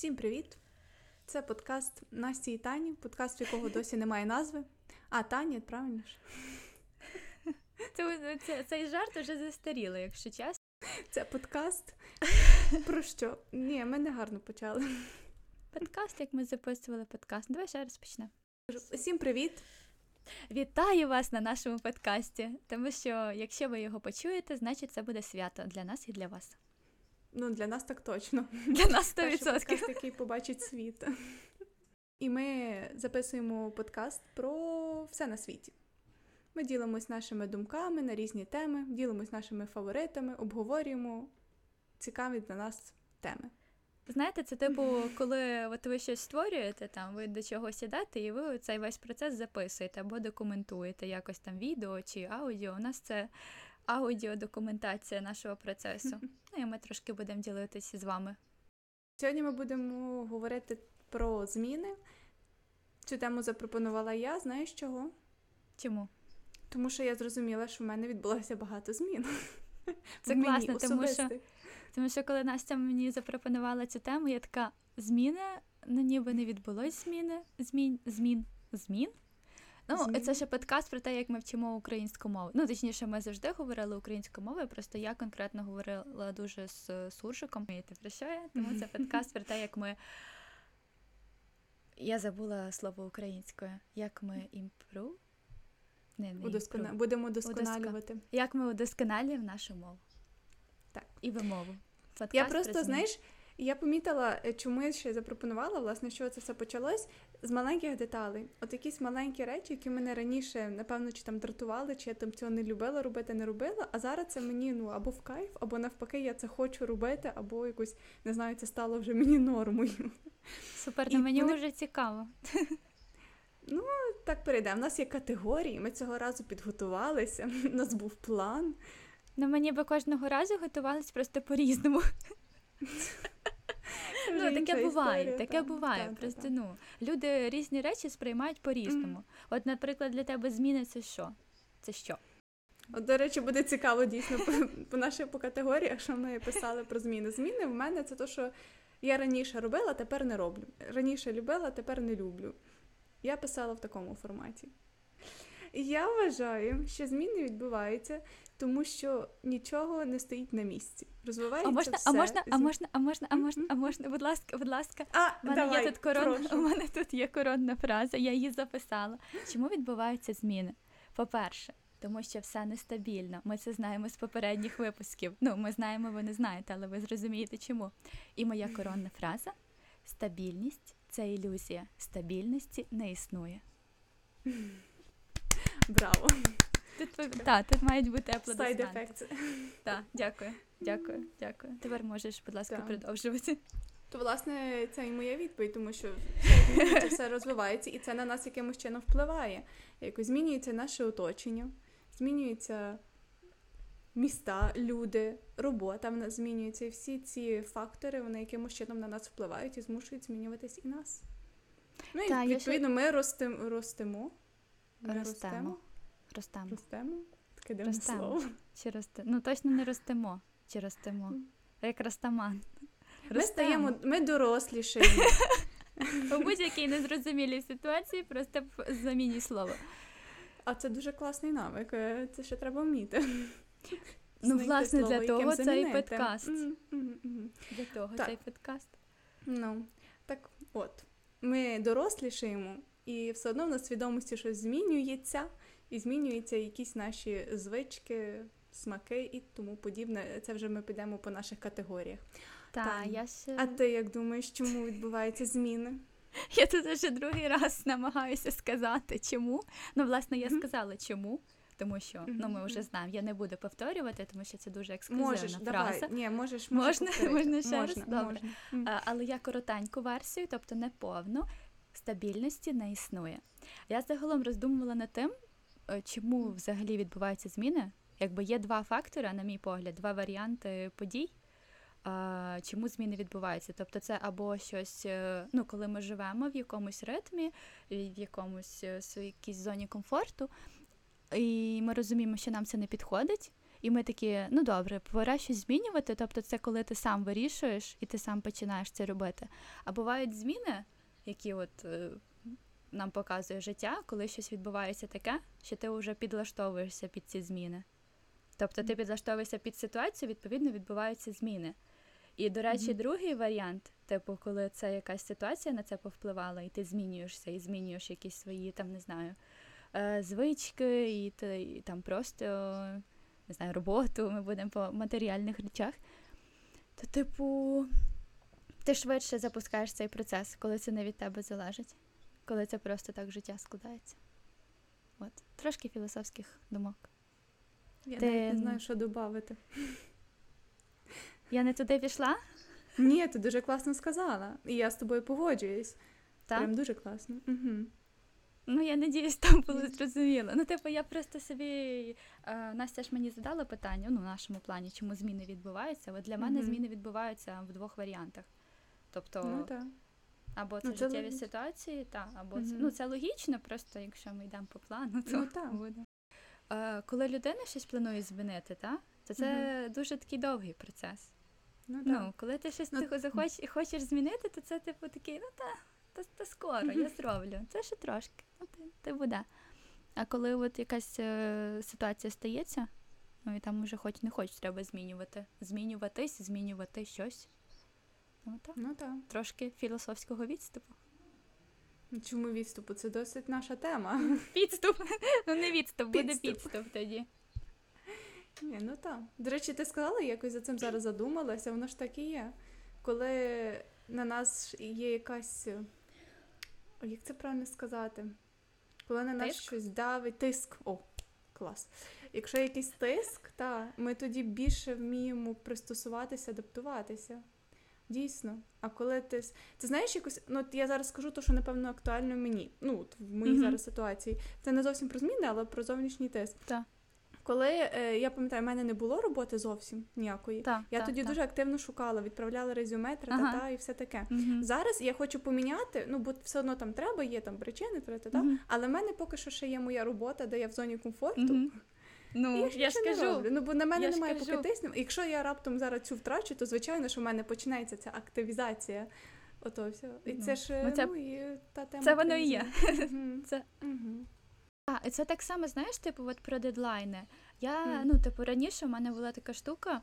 Всім привіт! Це подкаст Насті і Тані, подкаст, в якого досі немає назви. А, Таня, правильно ж? Це, це, цей жарт вже застарілий, якщо чесно. Це подкаст. Про що? Ні, ми не гарно почали. Подкаст, як ми записували подкаст. Давай ще раз почнемо. Всім привіт! Вітаю вас на нашому подкасті, тому що якщо ви його почуєте, значить це буде свято для нас і для вас. Ну, для нас так точно. Для нас Перший 100%. подкаст, який побачить світ. І ми записуємо подкаст про все на світі. Ми ділимось нашими думками на різні теми, ділимось нашими фаворитами, обговорюємо цікаві для нас теми. Знаєте, це типу, коли от ви щось створюєте, там ви до чогось ідете, і ви цей весь процес записуєте або документуєте якось там відео чи аудіо. У нас це аудіодокументація нашого процесу. Ну і ми трошки будемо ділитися з вами. Сьогодні ми будемо говорити про зміни. Цю тему запропонувала я. Знаєш чого? Чому? Тому що я зрозуміла, що в мене відбулося багато змін. Це мені класно, тому що. Тому що коли Настя мені запропонувала цю тему, я така зміни, ну ніби не відбулось зміни, змін, змін, змін. Ну, це ще подкаст про те, як ми вчимо українську мову. Ну, точніше, ми завжди говорили українською мовою, просто я конкретно говорила дуже з суржиком. Про що я? Тому це подкаст про те, як ми. Я забула слово українською. Як ми імпру? Не, не Удоскона... імпру. Будемо удосконалювати. Як ми удосконалюємо нашу мову. Так. І вимову. Подкаст Я просто, зміни. знаєш, я помітила, е, чому я ще запропонувала, власне, що це все почалось з маленьких деталей. От якісь маленькі речі, які мене раніше, напевно, чи там дратували, чи я там цього не любила робити, не робила. А зараз це мені ну або в кайф, або навпаки, я це хочу робити, або якось не знаю, це стало вже мені нормою. Супер, ну мені вони- вже цікаво. Так перейдемо. У нас є категорії. Ми цього разу підготувалися. У нас був план. Ну мені би кожного разу готувались просто по-різному. Ну, таке буває, таке буває. Просто ну люди різні речі сприймають по-різному. От, наприклад, для тебе зміни це що? Це що? От, до речі, буде цікаво дійсно по, по наших по категоріях, що ми писали про зміни. Зміни в мене це те, що я раніше робила, тепер не роблю. Раніше любила, тепер не люблю. Я писала в такому форматі. І Я вважаю, що зміни відбуваються, тому що нічого не стоїть на місці. Розвивається А можна, все. а можна, а можна, а можна, а можна, а можна, будь ласка, будь ласка. А, У мене давай, є тут коронна, прошу. у мене тут є коронна фраза, я її записала. Чому відбуваються зміни? По-перше, тому що все нестабільно. Ми це знаємо з попередніх випусків. Ну, ми знаємо, ви не знаєте, але ви зрозумієте чому. І моя коронна фраза: стабільність це ілюзія. Стабільності не існує. Браво. Тут, та, тут мають бути Side аплодисменти. effects. Так, дякую, дякую, дякую. Тепер можеш, будь ласка, продовжувати. То, власне, це і моя відповідь, тому що все все розвивається, і це на нас якимось чином впливає. Якось змінюється наше оточення, змінюються міста, люди, робота в нас змінюється. І всі ці фактори вони якимось чином на нас впливають і змушують змінюватись і нас. Ну і Та, я ще- відповідно ми ростем, ростемо. Ми Ростемо. Ростемо. Ростемо. Таке дивне Ростемо. слово. Чи росте? Ну точно не ростемо. Чи ростемо? Мгм. Як ростаман. Ми стаємо, ми дорослішаємо. У будь-якій незрозумілій ситуації просто замінюй слово. А це дуже класний навик. е, Це ще треба вміти. Ну, власне, слово, для того цей подкаст. Мгм, мгм. Для того Так. цей подкаст. Ну, так от. Ми дорослішаємо, і все одно в нас свідомості щось змінюється, і змінюються якісь наші звички, смаки і тому подібне. Це вже ми підемо по наших категоріях. Так, Таня, я ще А ти як думаєш, чому відбуваються зміни? я тут вже другий раз намагаюся сказати, чому. Ну, власне, я сказала чому. Тому що ну ми вже знаємо. Я не буду повторювати, тому що це дуже ексклюзивна Можеш, фраза. давай. Ні, можеш, Можна? можеш повторити. Можна ще раз? Добре. можна. А, але я коротеньку версію, тобто не повну, стабільності не існує. Я загалом роздумувала над тим, чому взагалі відбуваються зміни. Якби є два фактори, на мій погляд, два варіанти подій. Чому зміни відбуваються? Тобто, це або щось, е, ну, коли ми живемо в якомусь ритмі, в якомусь е, якійсь зоні комфорту, і ми розуміємо, що нам це не підходить. І ми такі, ну добре, пора щось змінювати. Тобто, це коли ти сам вирішуєш і ти сам починаєш це робити. А бувають зміни, які от е, нам показує життя, коли щось відбувається таке, що ти вже підлаштовуєшся під ці зміни. Тобто ти підлаштовуєшся під ситуацію, відповідно, відбуваються зміни. І, до речі, Мгм. другий варіант, типу, коли це якась ситуація на це повпливала, і ти змінюєшся, і змінюєш якісь свої, там, не знаю, е, звички, і ти і там просто не знаю, роботу, ми будемо по матеріальних речах, то, типу, ти швидше запускаєш цей процес, коли це не від тебе залежить, коли це просто так життя складається. От, трошки філософських думок. Я Ти- навіть не знаю, що додати. Я не туди пішла, Ні, ти дуже класно сказала. І я з тобою погоджуюсь. так? Прям дуже класно. Угу. Ну, я надіюсь, там було зрозуміло. Ну, типу, я просто собі. Е, Настя ж мені задала питання ну, в нашому плані, чому зміни відбуваються. От для мене Мгм. зміни відбуваються в двох варіантах. Тобто, Ну. Або це ну, це життєві логічно. ситуації, та, або це, ну, це логічно, просто якщо ми йдемо по плану, то Ну, так. буде. Е, коли людина щось планує змінити, та, то це дуже такий довгий процес. Ну, так. Ну, коли ти щось Ну, тихо захоч і хочеш змінити, то це типу такий, ну та, та, та скоро, я зроблю. Це ще трошки, ну ти, ти буде. А коли от якась е, ситуація стається, ну і там уже хоч не хоч треба змінювати. Змінюватись, змінювати щось. Ну так, Ну так. трошки філософського відступу. Чому відступу? Це досить наша тема. Підступ. Ну не відступ, буде Підступ. тоді. Ні, ну так. До речі, ти сказала, якось за цим зараз задумалася, воно ж так і є. Коли на нас є якась. Як це правильно сказати? Коли на нас Тиск? щось давить, тиск. О, клас. Якщо якийсь тиск, та, ми тоді більше вміємо пристосуватися, адаптуватися. Дійсно. А коли ти. Ти знаєш якось, ну я зараз скажу те, що напевно актуально мені. Ну, от в моїй Мгм. зараз ситуації. Це не зовсім про зміни, але про зовнішній тиск. Так. Коли е, я пам'ятаю, в мене не було роботи зовсім ніякої. Так, Я так, тоді так. дуже активно шукала, відправляла резюме, та Ага. та і все таке. Мгм. Зараз я хочу поміняти, ну бо все одно там треба, є там причини, та та Мгм. але в мене поки що ще є моя робота, де я в зоні комфорту. Мгм. Ну, я, я ж кажу, роблю. Ну бо на мене я немає поки тисню. Якщо я раптом зараз цю втрачу, то звичайно, що в мене починається ця активізація. Ото все. І Ну, це ж ну, це- ну, і та тема. це воно і є. Це- А, це так само, знаєш, типу, от про дедлайни. Я, ну, типу, раніше в мене була така штука,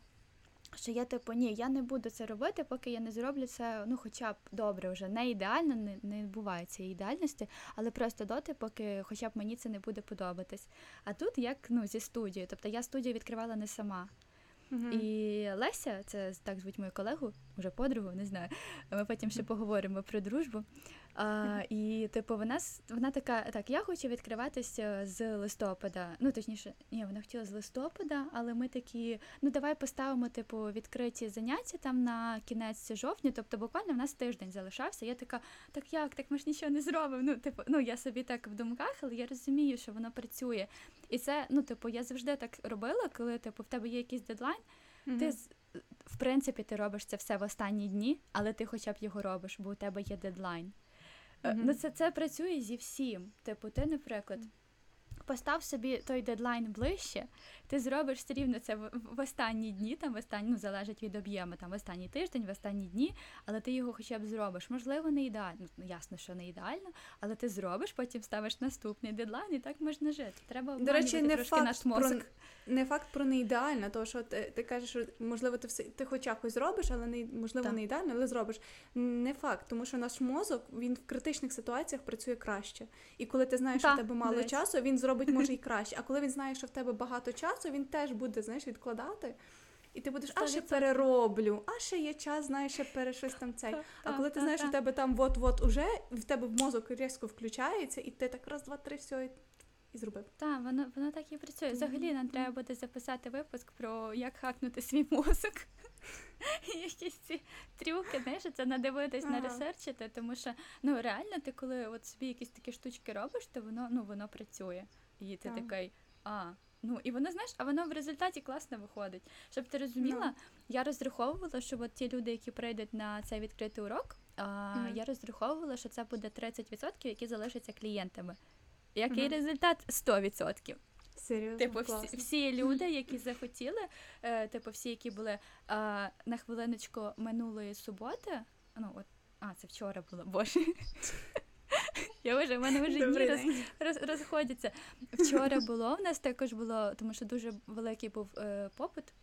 що я, типу, ні, я не буду це робити, поки я не зроблю це, ну, хоча б добре вже. Не ідеально, не, не буває цієї ідеальності, але просто доти, поки хоча б мені це не буде подобатись. А тут як ну, зі студією. Тобто я студію відкривала не сама. Угу. І Леся, це так звуть мою колегу, вже подругу, не знаю. Ми потім ще поговоримо про дружбу. А, і типу, вона вона така: так, я хочу відкриватися з листопада. Ну, точніше, ні, вона хотіла з листопада, але ми такі, ну давай поставимо, типу, відкриті заняття там на кінець жовтня. Тобто, буквально в нас тиждень залишався. Я така, так як, так ми ж нічого не зробимо. Ну, типу, ну я собі так в думках, але я розумію, що воно працює. І це, ну, типу, я завжди так робила, коли типу, в тебе є якийсь дедлайн. Мгм. Ти в принципі ти робиш це все в останні дні, але ти хоча б його робиш, бо у тебе є дедлайн. Mm-hmm. Ну, це, це працює зі всім. Типу, ти, наприклад, постав собі той дедлайн ближче, ти зробиш все рівно це в, останні дні, там в останні, ну, залежить від об'єму, там в останній тиждень, в останні дні, але ти його хоча б зробиш. Можливо, не ідеально. Ну, ясно, що не ідеально, але ти зробиш, потім ставиш наступний дедлайн, і так можна жити. Треба До речі, не трошки факт, наш про, не факт про не ідеально, тому що ти, ти кажеш, що можливо ти все ти хоч якось зробиш, але не можливо Так. не ідеально, але зробиш. Не факт, тому що наш мозок він в критичних ситуаціях працює краще. І коли ти знаєш, що Так, в тебе мало речі. часу, він зробить може і краще. А коли він знає, що в тебе багато часу, він теж буде знаєш відкладати. І ти будеш, а ще перероблю, а ще є час, знаєш, ще пере щось там цей. А коли ти знаєш, що в тебе там от-от уже, в тебе мозок різко включається, і ти так раз, два, три, все, і, зробив. Так, воно, воно так і працює. Взагалі нам треба буде записати випуск про як хакнути свій мозок. І Якісь ці трюки, знаєш, це надивитись, Ага. наресерчити, тому що ну реально ти коли от собі якісь такі штучки робиш, то воно ну воно працює. І ти Так. такий, а. Ну і воно знаєш, а воно в результаті класно виходить. Щоб ти розуміла, Ну. я розраховувала, що от ті люди, які прийдуть на цей відкритий урок, а, Мгм. я розраховувала, що це буде 30%, які залишаться клієнтами. Який Мгм. результат? 100%. Серйозно? Типу, всі, всі люди, які захотіли, е, типу, всі, які були е, на хвилиночку минулої суботи. Ну, от, а, це вчора було, боже. Я вже в мене вже дні роз, роз, розходяться. Вчора було в нас також було, тому що дуже великий був е, попит.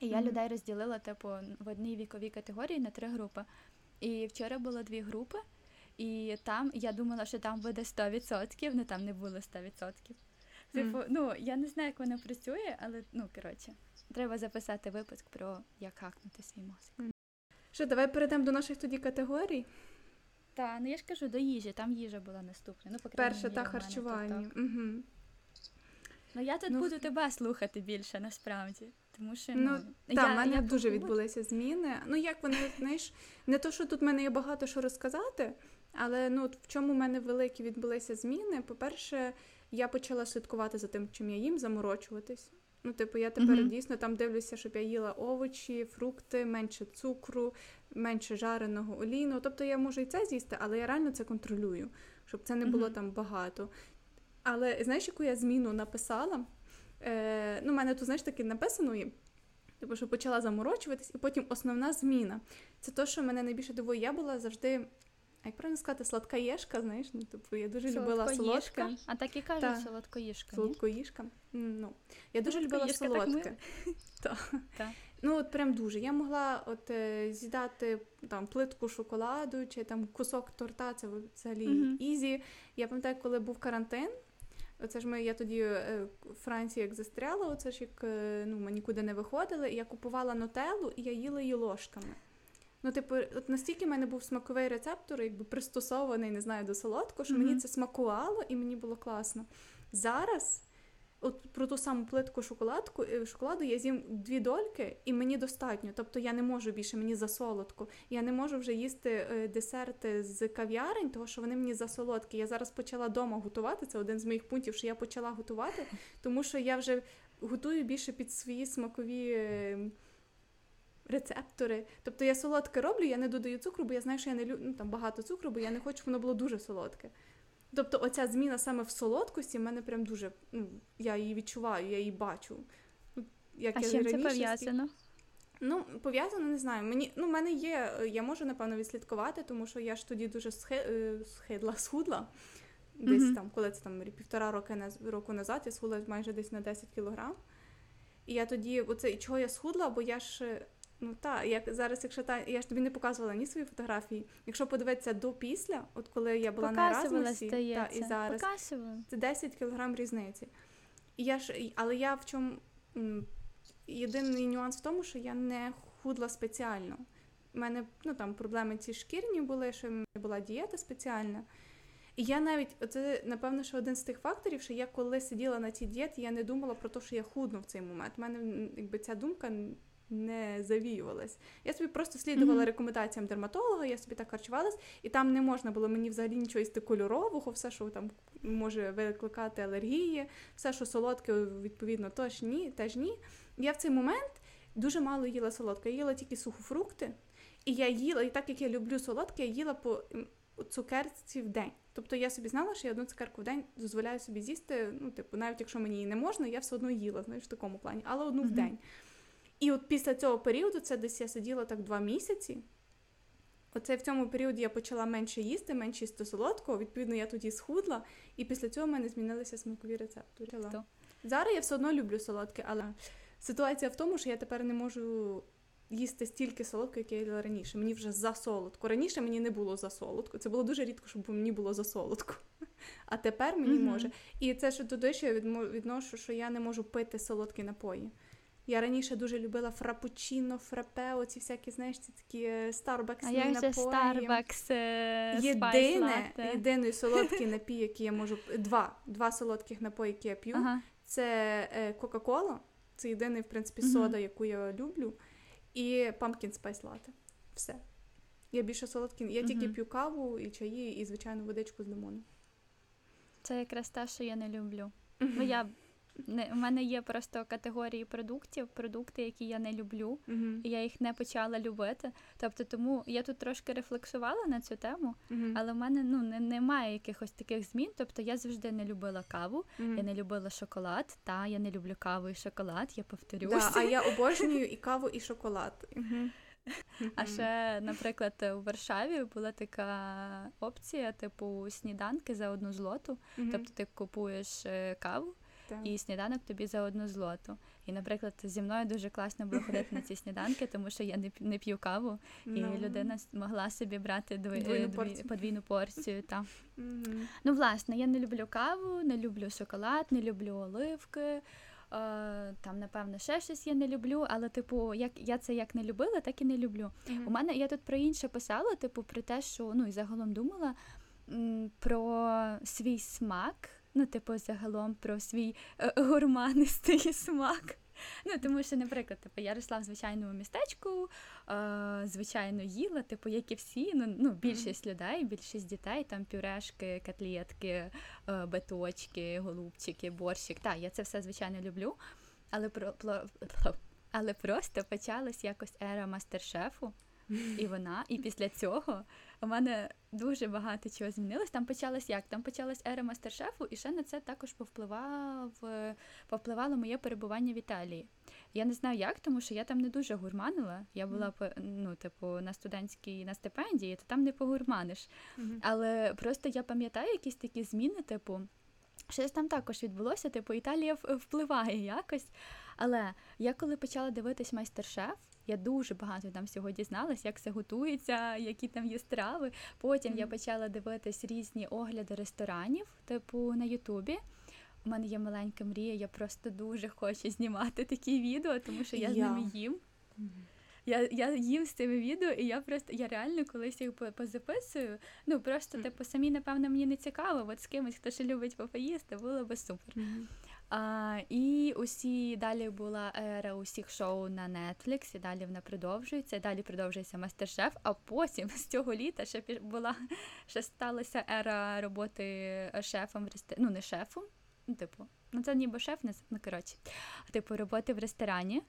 І я людей розділила типу в одній віковій категорії на три групи. І вчора було дві групи, і там я думала, що там буде 100%, але там не було 100%. Типу, ну я не знаю, як воно працює, але ну коротше, треба записати випуск про як хакнути свій мозок. Що, давай перейдемо до наших тоді категорій. Та ну я ж кажу, до їжі, там їжа була наступна. Ну, Перше та в мене харчування. Угу. Ну я тут Ну, буду тебе слухати більше насправді. Тому що Ну, ну, Так, я, в мене я дуже відбулися зміни. Ну, як вони, знаєш, не то, що тут в мене є багато що розказати, але ну, в чому в мене великі відбулися зміни. По-перше, я почала слідкувати за тим, чим я їм, заморочуватись. Ну, типу, я тепер Мгм. дійсно там дивлюся, щоб я їла овочі, фрукти, менше цукру, менше жареного олійного. Тобто я можу і це з'їсти, але я реально це контролюю, щоб це не було Мгм. там багато. Але знаєш, яку я зміну написала? Е, ну, в мене тут, знаєш, таки написано, є, типу, що почала заморочуватись, і потім основна зміна. Це те, що мене найбільше дивує. Я була завжди, як правильно сказати, сладкоежка, знаєш, ну, типу, я дуже любила солодке. А так і кажуть, Та. солодкоїжка. ні? Ну, я дуже любила солодке. Ну, от прям дуже. Я могла от е, з'їдати там плитку шоколаду чи там кусок торта, це взагалі easy. Я пам'ятаю, коли був карантин. Оце ж ми, я тоді е, в Франції як застряла, оце ж як е, ну, ми нікуди не виходили, і я купувала нутеллу, і я їла її ложками. Ну, типу, от настільки в мене був смаковий рецептор, якби пристосований, не знаю, до солодкого, що мені це смакувало і мені було класно. Зараз, от про ту саму плитку шоколадку, е, шоколаду я з'їм дві дольки, і мені достатньо. Тобто я не можу більше, мені засолодко. Я не можу вже їсти е, десерти з кав'ярень, тому що вони мені засолодкі. Я зараз почала вдома готувати. Це один з моїх пунктів, що я почала готувати, тому що я вже готую більше під свої смакові. Е, Рецептори. Тобто я солодке роблю, я не додаю цукру, бо я знаю, що я не люблю ну, там багато цукру, бо я не хочу, щоб воно було дуже солодке. Тобто, оця зміна саме в солодкості в мене прям дуже. Ну, я її відчуваю, я її бачу. Ну, Як А я чим це пов'язано? Ну, пов'язано, не знаю. Мені ну, в мене є, е, я можу напевно відслідкувати, тому що я ж тоді дуже е, схидла, схудла. Десь Мгм. там, коли це там півтора роки року назад, я схудла майже десь на 10 кілограм. І я тоді, оце, і чого я схудла, бо я ж. Ну так, як зараз, якщо та я ж тобі не показувала ні свої фотографії. Якщо подивитися до після, от коли я була на Еразмусі, та, і зараз, Показувала. це 10 кілограм різниці. І я ж, але я в чому єдиний нюанс в тому, що я не худла спеціально. У мене ну, там проблеми ці шкірні були, що в мене була дієта спеціальна. І я навіть, це напевно, що один з тих факторів, що я коли сиділа на цій дієті, я не думала про те, що я худну в цей момент. У мене якби ця думка не завіювалась. Я собі просто слідувала Мгм. рекомендаціям дерматолога, я собі так харчувалась, і там не можна було мені взагалі нічого їсти кольорового, все, що там може викликати алергії, все, що солодке, відповідно, теж ні, теж ні. Я в цей момент дуже мало їла солодке. Я їла тільки сухофрукти, і я їла, і так як я люблю солодке, я їла по цукерці в день. Тобто я собі знала, що я одну цукерку в день дозволяю собі з'їсти. Ну, типу, навіть якщо мені її не можна, я все одно їла, знаєш, в такому плані, але одну в день. І от після цього періоду, це десь я сиділа так два місяці. Оце в цьому періоді я почала менше їсти, менше їсти солодкого. Відповідно, я тоді схудла, і після цього в мене змінилися смакові рецептори. То. Зараз я все одно люблю солодке, але ситуація в тому, що я тепер не можу їсти стільки солодкого, як я їла раніше. Мені вже за солодко. Раніше мені не було за солодко. Це було дуже рідко, щоб мені було за солодко. А тепер мені Мгм. може. І це що туди ще я відношу, що я не можу пити солодкі напої. Я раніше дуже любила фрапучино, фрапе, оці всякі, знаєш, ці такі е, старбаксні А як же напої. Starbucks е, Єдине, єдиний солодкий напій, який я можу два, два солодких напої, які я п'ю, Ага. це е, Кока-Кола. Це єдиний, в принципі, сода, яку я люблю. І Pumpkin Spice Latte. Все. Я більше солодкі. Я тільки п'ю каву і чаї, і звичайну водичку з лимоном. Це якраз те, що я не люблю. Ну, я Не, У мене є просто категорії продуктів, продукти, які я не люблю, Мгм. і я їх не почала любити. Тобто, тому я тут трошки рефлексувала на цю тему, Мгм. але в мене ну не, немає якихось таких змін. Тобто я завжди не любила каву, Мгм. я не любила шоколад. Та я не люблю каву і шоколад, я повторюсь. Да, а я обожнюю і каву, і шоколад. А ще, наприклад, у Варшаві була така опція, типу сніданки за одну злоту. Тобто ти купуєш е, каву Так. і сніданок тобі за одну злоту. І, наприклад, зі мною дуже класно було ходити на ці сніданки, тому що я не не п'ю каву, і Ну. людина могла собі брати дві, дві- порцію. подвійну порцію. Та. Мгм. Ну, власне, я не люблю каву, не люблю шоколад, не люблю оливки. Е, там, напевно, ще щось я не люблю, але, типу, як я це як не любила, так і не люблю. Мгм. У мене я тут про інше писала, типу, про те, що ну і загалом думала м, про свій смак. Ну, типу, загалом про свій е, гурманистий смак. Ну, тому що, наприклад, типу, я росла в звичайному містечку, е, звичайно, їла, типу, як і всі, ну, ну більшість людей, більшість дітей, там пюрешки, котлетки, е, беточки, голубчики, борщик. Так, я це все звичайно люблю. Але про, але просто почалась якось ера мастер-шефу, і вона, і після цього у мене дуже багато чого змінилось. Там почалась як? Там почалась ера мастер-шефу, і ще на це також повпливав, повпливало моє перебування в Італії. Я не знаю як, тому що я там не дуже гурманила. Я була ну, типу, на студентській на стипендії, то там не погурманиш. Але просто я пам'ятаю якісь такі зміни, типу, щось там також відбулося, типу, Італія впливає якось. Але я коли почала дивитись майстер-шеф, я дуже багато там всього дізналась, як все готується, які там є страви. Потім я почала дивитись різні огляди ресторанів, типу на Ютубі. У мене є маленька мрія, я просто дуже хочу знімати такі відео, тому що я, з ними їм. Я, я їм з цими відео, і я просто я реально колись їх позаписую. Ну просто типу самі, напевно, мені не цікаво. От з кимось, хто ще любить попоїсти, було би супер. Мгм. А, і усі далі була ера усіх шоу на Netflix, і далі вона продовжується. і Далі продовжується мастер-шеф. А потім з цього літа ще була ще сталася ера роботи шефом в ресторані. Ну, не шефом, ну, типу, ну це ніби шеф, не ну коротше, типу роботи в ресторані.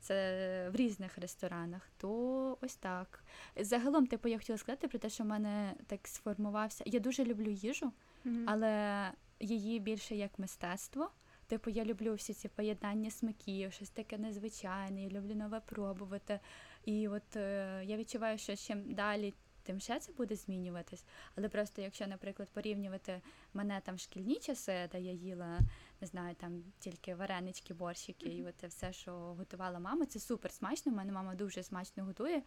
Це в різних ресторанах, то ось так. Загалом, типу, я хотіла сказати про те, що в мене так сформувався. Я дуже люблю їжу, але її більше як мистецтво. Типу, я люблю всі ці поєднання смаків, щось таке незвичайне, я люблю нове пробувати. І от е, я відчуваю, що чим далі, тим ще це буде змінюватись. Але просто якщо, наприклад, порівнювати мене там в шкільні часи, де я їла, не знаю, там тільки варенички, борщики, і от все, що готувала мама, це супер смачно. У мене мама дуже смачно готує.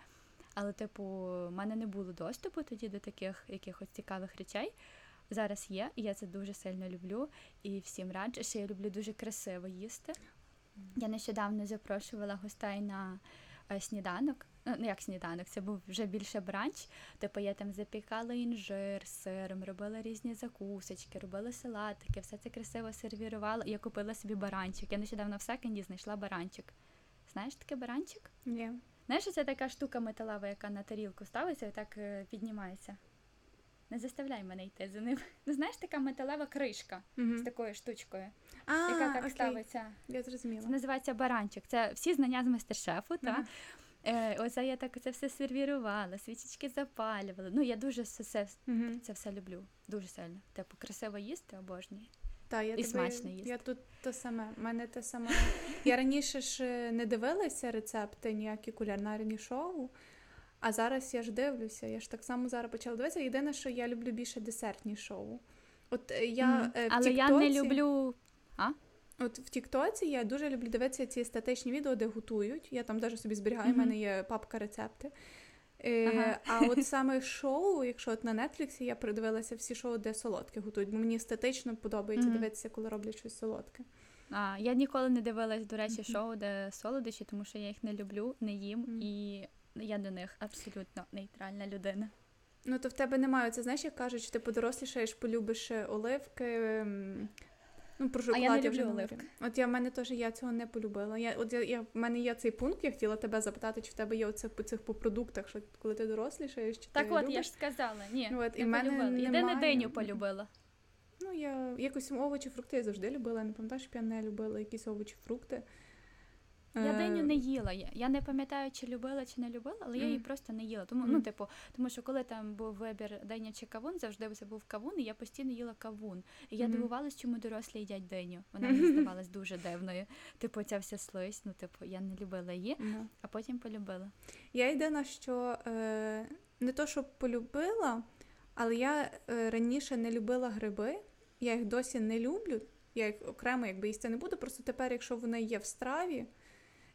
Але, типу, в мене не було доступу тоді до таких якихось цікавих речей. Зараз є, і я це дуже сильно люблю. І всім раджу, що я люблю дуже красиво їсти. Я нещодавно запрошувала гостей на е, сніданок. Ну, ну, як сніданок, це був вже більше бранч. Типу я там запікала інжир з сиром, робила різні закусочки, робила салатики, все це красиво сервірувала. Я купила собі баранчик. Я нещодавно в секонді знайшла баранчик. Знаєш таке баранчик? Ні. Знаєш, це така штука металева, яка на тарілку ставиться і так е, піднімається. Не заставляй мене йти за ним. Ну, знаєш, така металева кришка Мгм. з такою штучкою, А, яка так окей. ставиться. Я Це зрозуміла. називається баранчик. Це всі знання з мастер-шефу, та? Ага. Е, оце я так це все сервірувала, свічечки запалювала. Ну, я дуже все, все, Мгм. це все люблю. Дуже сильно. Типу, красиво їсти, обожнюю. Та, я І смачно їсти. Я тут те саме. Мене те саме. Я раніше ж е, не дивилася рецепти ніякі кулінарні шоу. А зараз я ж дивлюся. Я ж так само зараз почала дивитися. Єдине, що я люблю більше десертні шоу. От е, я е, в Але я не Тіктоці- люблю. От в Тіктоці я дуже люблю дивитися ці статичні відео, де готують. Я там навіть собі зберігаю, в мене є папка рецепти. Е, Ага. А от саме шоу, якщо от на Нетфліксі, я придивилася всі шоу, де солодке готують, бо мені естетично подобається Мгм. дивитися, коли роблять щось солодке. А, я ніколи не дивилась, до речі, шоу, де солодощі, тому що я їх не люблю, не їм, і я до них абсолютно нейтральна людина. Ну то в тебе немає це, знаєш, як кажуть, що ти подорослішаєш, полюбиш е, оливки. ем, Ну, про А я не шоколад люблю вже оливки. От я в мене теж я цього не полюбила. Я от я, я в мене є цей пункт, я хотіла тебе запитати, чи в тебе є оце по цих по продуктах, що коли ти дорослішаєш, чи Так ти от, любиш? я ж сказала, ні, от, і не мене. Єдине диню полюбила. Ну Ну, я якось овочі, фрукти я завжди любила. Не пам'ятаю, щоб я не любила якісь овочі, фрукти. Я Е, диню не їла. Я, не пам'ятаю, чи любила, чи не любила, але я її просто не їла. Тому, ну, типу, тому що коли там був вибір диня чи кавун, завжди це був кавун, і я постійно їла кавун. І я дивувалась, чому дорослі їдять диню. Вона мені здавалась дуже дивною. Типу, ця вся слизь, ну, типу, я не любила її, ну. а потім полюбила. Я єдина, що е, не то, що полюбила, але я е, раніше не любила гриби. Я їх досі не люблю. Я їх окремо якби їсти не буду. Просто тепер, якщо вони є в страві,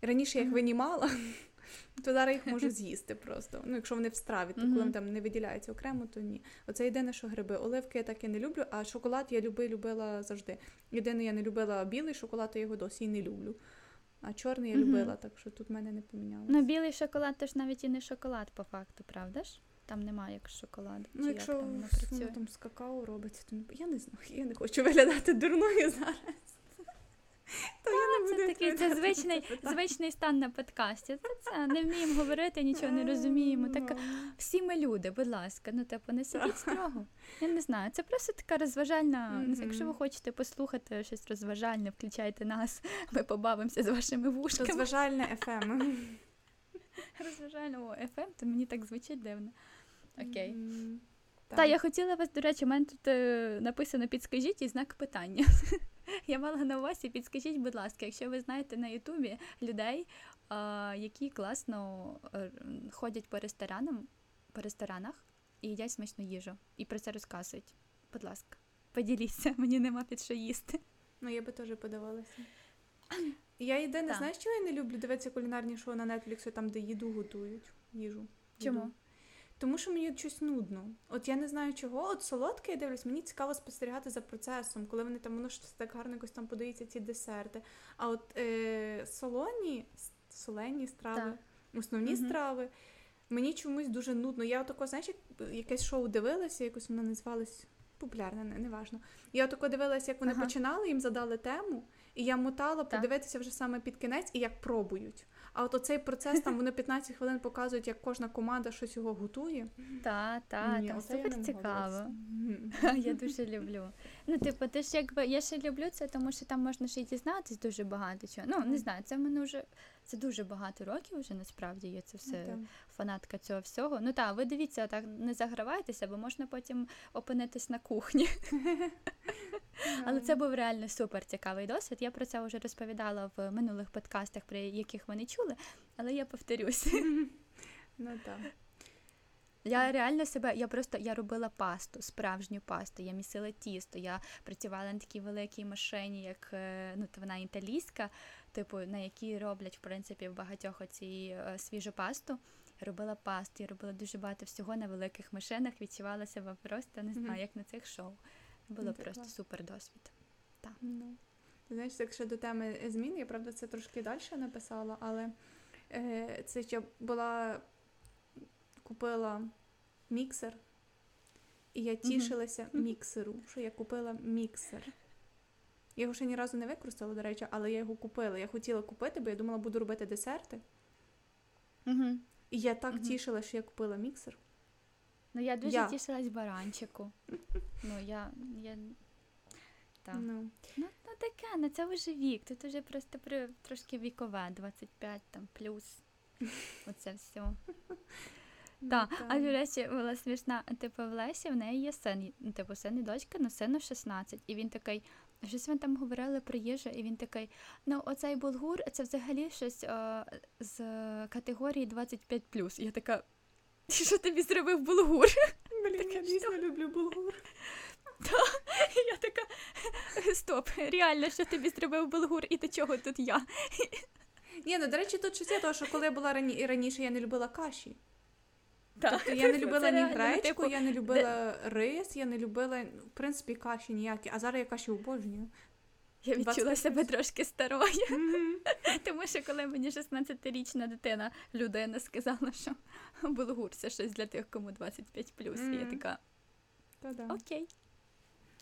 раніше я їх винімала, то зараз їх можу з'їсти просто. Ну, якщо вони в страві, то коли там не виділяються окремо, то ні. Оце єдине, що гриби. Оливки я так і не люблю, а шоколад я люби, любила завжди. Єдине, я не любила білий шоколад, то я його досі і не люблю. А чорний я любила, так що тут мене не помінялося. Ну, білий шоколад то ж навіть і не шоколад по факту, правда ж? Там немає як шоколаду. Ну, чи якщо як там воно ну, там з какао робиться, то я не знаю, я не хочу виглядати дурною зараз. То я не Це буду такий це відповідати на звичний, питання. звичний стан на подкасті. Це, це не вміємо говорити, нічого не розуміємо. Так Ну, всі ми люди, будь ласка, ну типу, не сидіть строго. Я не знаю. Це просто така розважальна. не Якщо ви хочете послухати щось розважальне, включайте нас, ми побавимося з вашими То вушками. зважальне FM. Розважального FM, то мені так звучить дивно. Окей. Та я хотіла вас, до речі, у мене тут е, написано підскажіть і знак питання. Я мала на увазі, підскажіть, будь ласка, якщо ви знаєте на Ютубі людей, які класно е, ходять по ресторанам, по ресторанах і їдять смачну їжу, і про це розказують. Будь ласка, поділіться, мені нема під що їсти. Ну, я би теж подавалася. Я єдине, знаєш, чого я не люблю дивитися кулінарні шоу на Netflix, там, де їду готують. Їжу. Чому? Їду. Тому що мені щось нудно. От я не знаю чого. От солодке я дивлюсь, мені цікаво спостерігати за процесом, коли вони там воно ж так гарно якось там подаються ці десерти. А от е, солоні, солені страви, Так. основні угу. страви, мені чомусь дуже нудно. Я отако, знаєш, як якесь шоу дивилася, якось воно називалось популярне, не, неважно. Я отако дивилася, як вони Ага. починали, їм задали тему, і я мотала Так. подивитися вже саме під кінець і як пробують. А от оцей процес там вони 15 хвилин показують, як кожна команда щось його готує. Та, та, Ні, там я супер цікаво. Я дуже люблю. Ну, типу, ти ж якби я ще люблю це, тому що там можна ще й дізнатись дуже багато чого. Ну, не знаю, це в мене вже це дуже багато років вже насправді є це все Ну, фанатка цього всього. Ну так, ви дивіться, так не загравайтеся, бо можна потім опинитись на кухні. Але це був реально супер цікавий досвід. Я про це вже розповідала в минулих подкастах, при яких ви не чули, але я повторюсь. Ну так. Я реально себе, я просто я робила пасту, справжню пасту. Я місила тісто. Я працювала на такій великій машині, як е, ну, то вона італійська, типу, на якій роблять в принципі в багатьох оці е, свіжу пасту. Я робила пасту, я робила дуже багато всього на великих машинах, відчувала себе просто не знаю, як на цих шоу. Було Ну, це просто супер досвід. Ну. Ти знаєш, якщо до теми змін, я правда це трошки далі написала, але е, це ще була купила міксер, і я тішилася міксеру, що я купила міксер. Я його ще ні разу не використала, до речі, але я його купила. Я хотіла купити, бо я думала, буду робити десерти. Угу. І я так Мгм. тішила, що я купила міксер. Ну я дуже Я. тішилась баранчику. Ну я. я... Так. Ну. Ну, ну таке, ну це вже вік. Тут вже просто при, трошки вікове, 25 там плюс. Оце все. Ну, Так, та. а до речі, була смішна, типу, в Лесі в неї є син, типу, син і дочка, ну сину 16. І він такий, щось він там говорили про їжу, і він такий, ну оцей булгур, це взагалі щось е, з категорії 25 І я така. Що тобі зробив булгур? Блін, я дійсно люблю булгур. Я така стоп, реально, що тобі зробив булгур, і до чого тут я? Ні, ну до речі, тут щось є того, що коли я була рані... раніше, я не любила каші. Тобто я не любила ні ну, гречку, типу, я не любила рис, я не любила, в принципі, каші ніякі, а зараз я каші обожнюю. Я відчула себе трошки старою, тому що коли мені 16-річна дитина, людина сказала, що булгур це щось для тих, кому 25 і я така, Та-да. окей,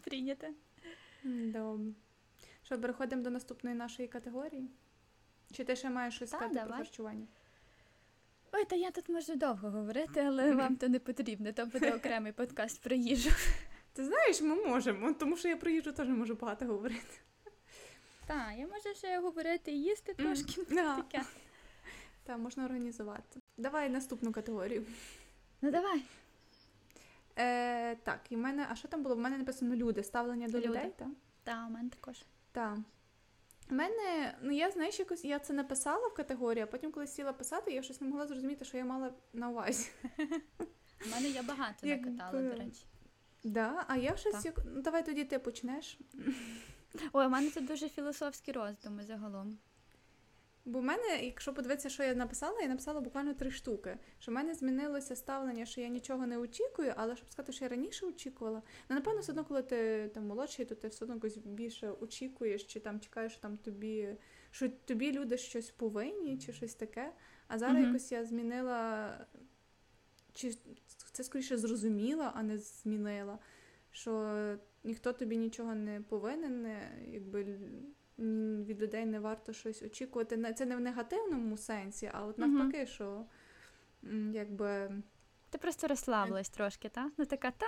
прийнято. Добре. Що, переходимо до наступної нашої категорії? Чи ти ще маєш щось сказати про харчування? Ой, та я тут можу довго говорити, але вам то не потрібно, то буде окремий подкаст про їжу. Ти знаєш, ми можемо, тому що я про їжу теж можу багато говорити. Так, я можу ще говорити і їсти трошки. Да. Таке. Та, можна організувати. Давай наступну категорію. Ну давай. Е, так, і в мене, а що там було? В мене написано люди, ставлення до Люди. людей, так? Так, у мене також. Так. У мене, ну я знаєш, якось я це написала в категорії, а потім, коли сіла писати, я щось не могла зрозуміти, що я мала на увазі. У мене я багато Якби- накатала, до речі. Да, а я щось Так. як. Ну давай тоді ти почнеш. Ой, у мене тут дуже філософські роздуми загалом. Бо в мене, якщо подивитися, що я написала, я написала буквально три штуки. Що в мене змінилося ставлення, що я нічого не очікую, але щоб сказати, що я раніше очікувала. Ну, напевно, все одно, коли ти там молодший, то ти все одно якось більше очікуєш, чи там чекаєш, що там тобі, що тобі люди щось повинні, чи щось таке. А зараз Мгм. якось я змінила, чи це скоріше зрозуміла, а не змінила. Що ніхто тобі нічого не повинен, не, якби від людей не варто щось очікувати. Це не в негативному сенсі, а от навпаки, що якби. Ти просто розслабилась трошки, так? Ну така, та.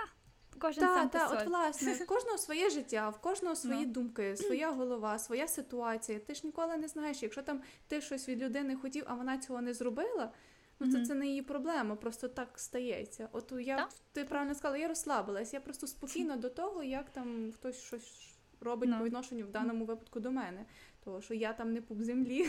Кожен Та, сам та, от власне, в кожного своє життя, в кожного свої Ну. думки, своя голова, своя ситуація. Ти ж ніколи не знаєш, якщо там ти щось від людини хотів, а вона цього не зробила. Ну, це, це не її проблема, просто так стається. От я Так. ти правильно сказала, я розслабилась. Я просто спокійно до того, як там хтось щось робить Ну. по відношенню в даному випадку до мене. Тому що я там не пуп землі,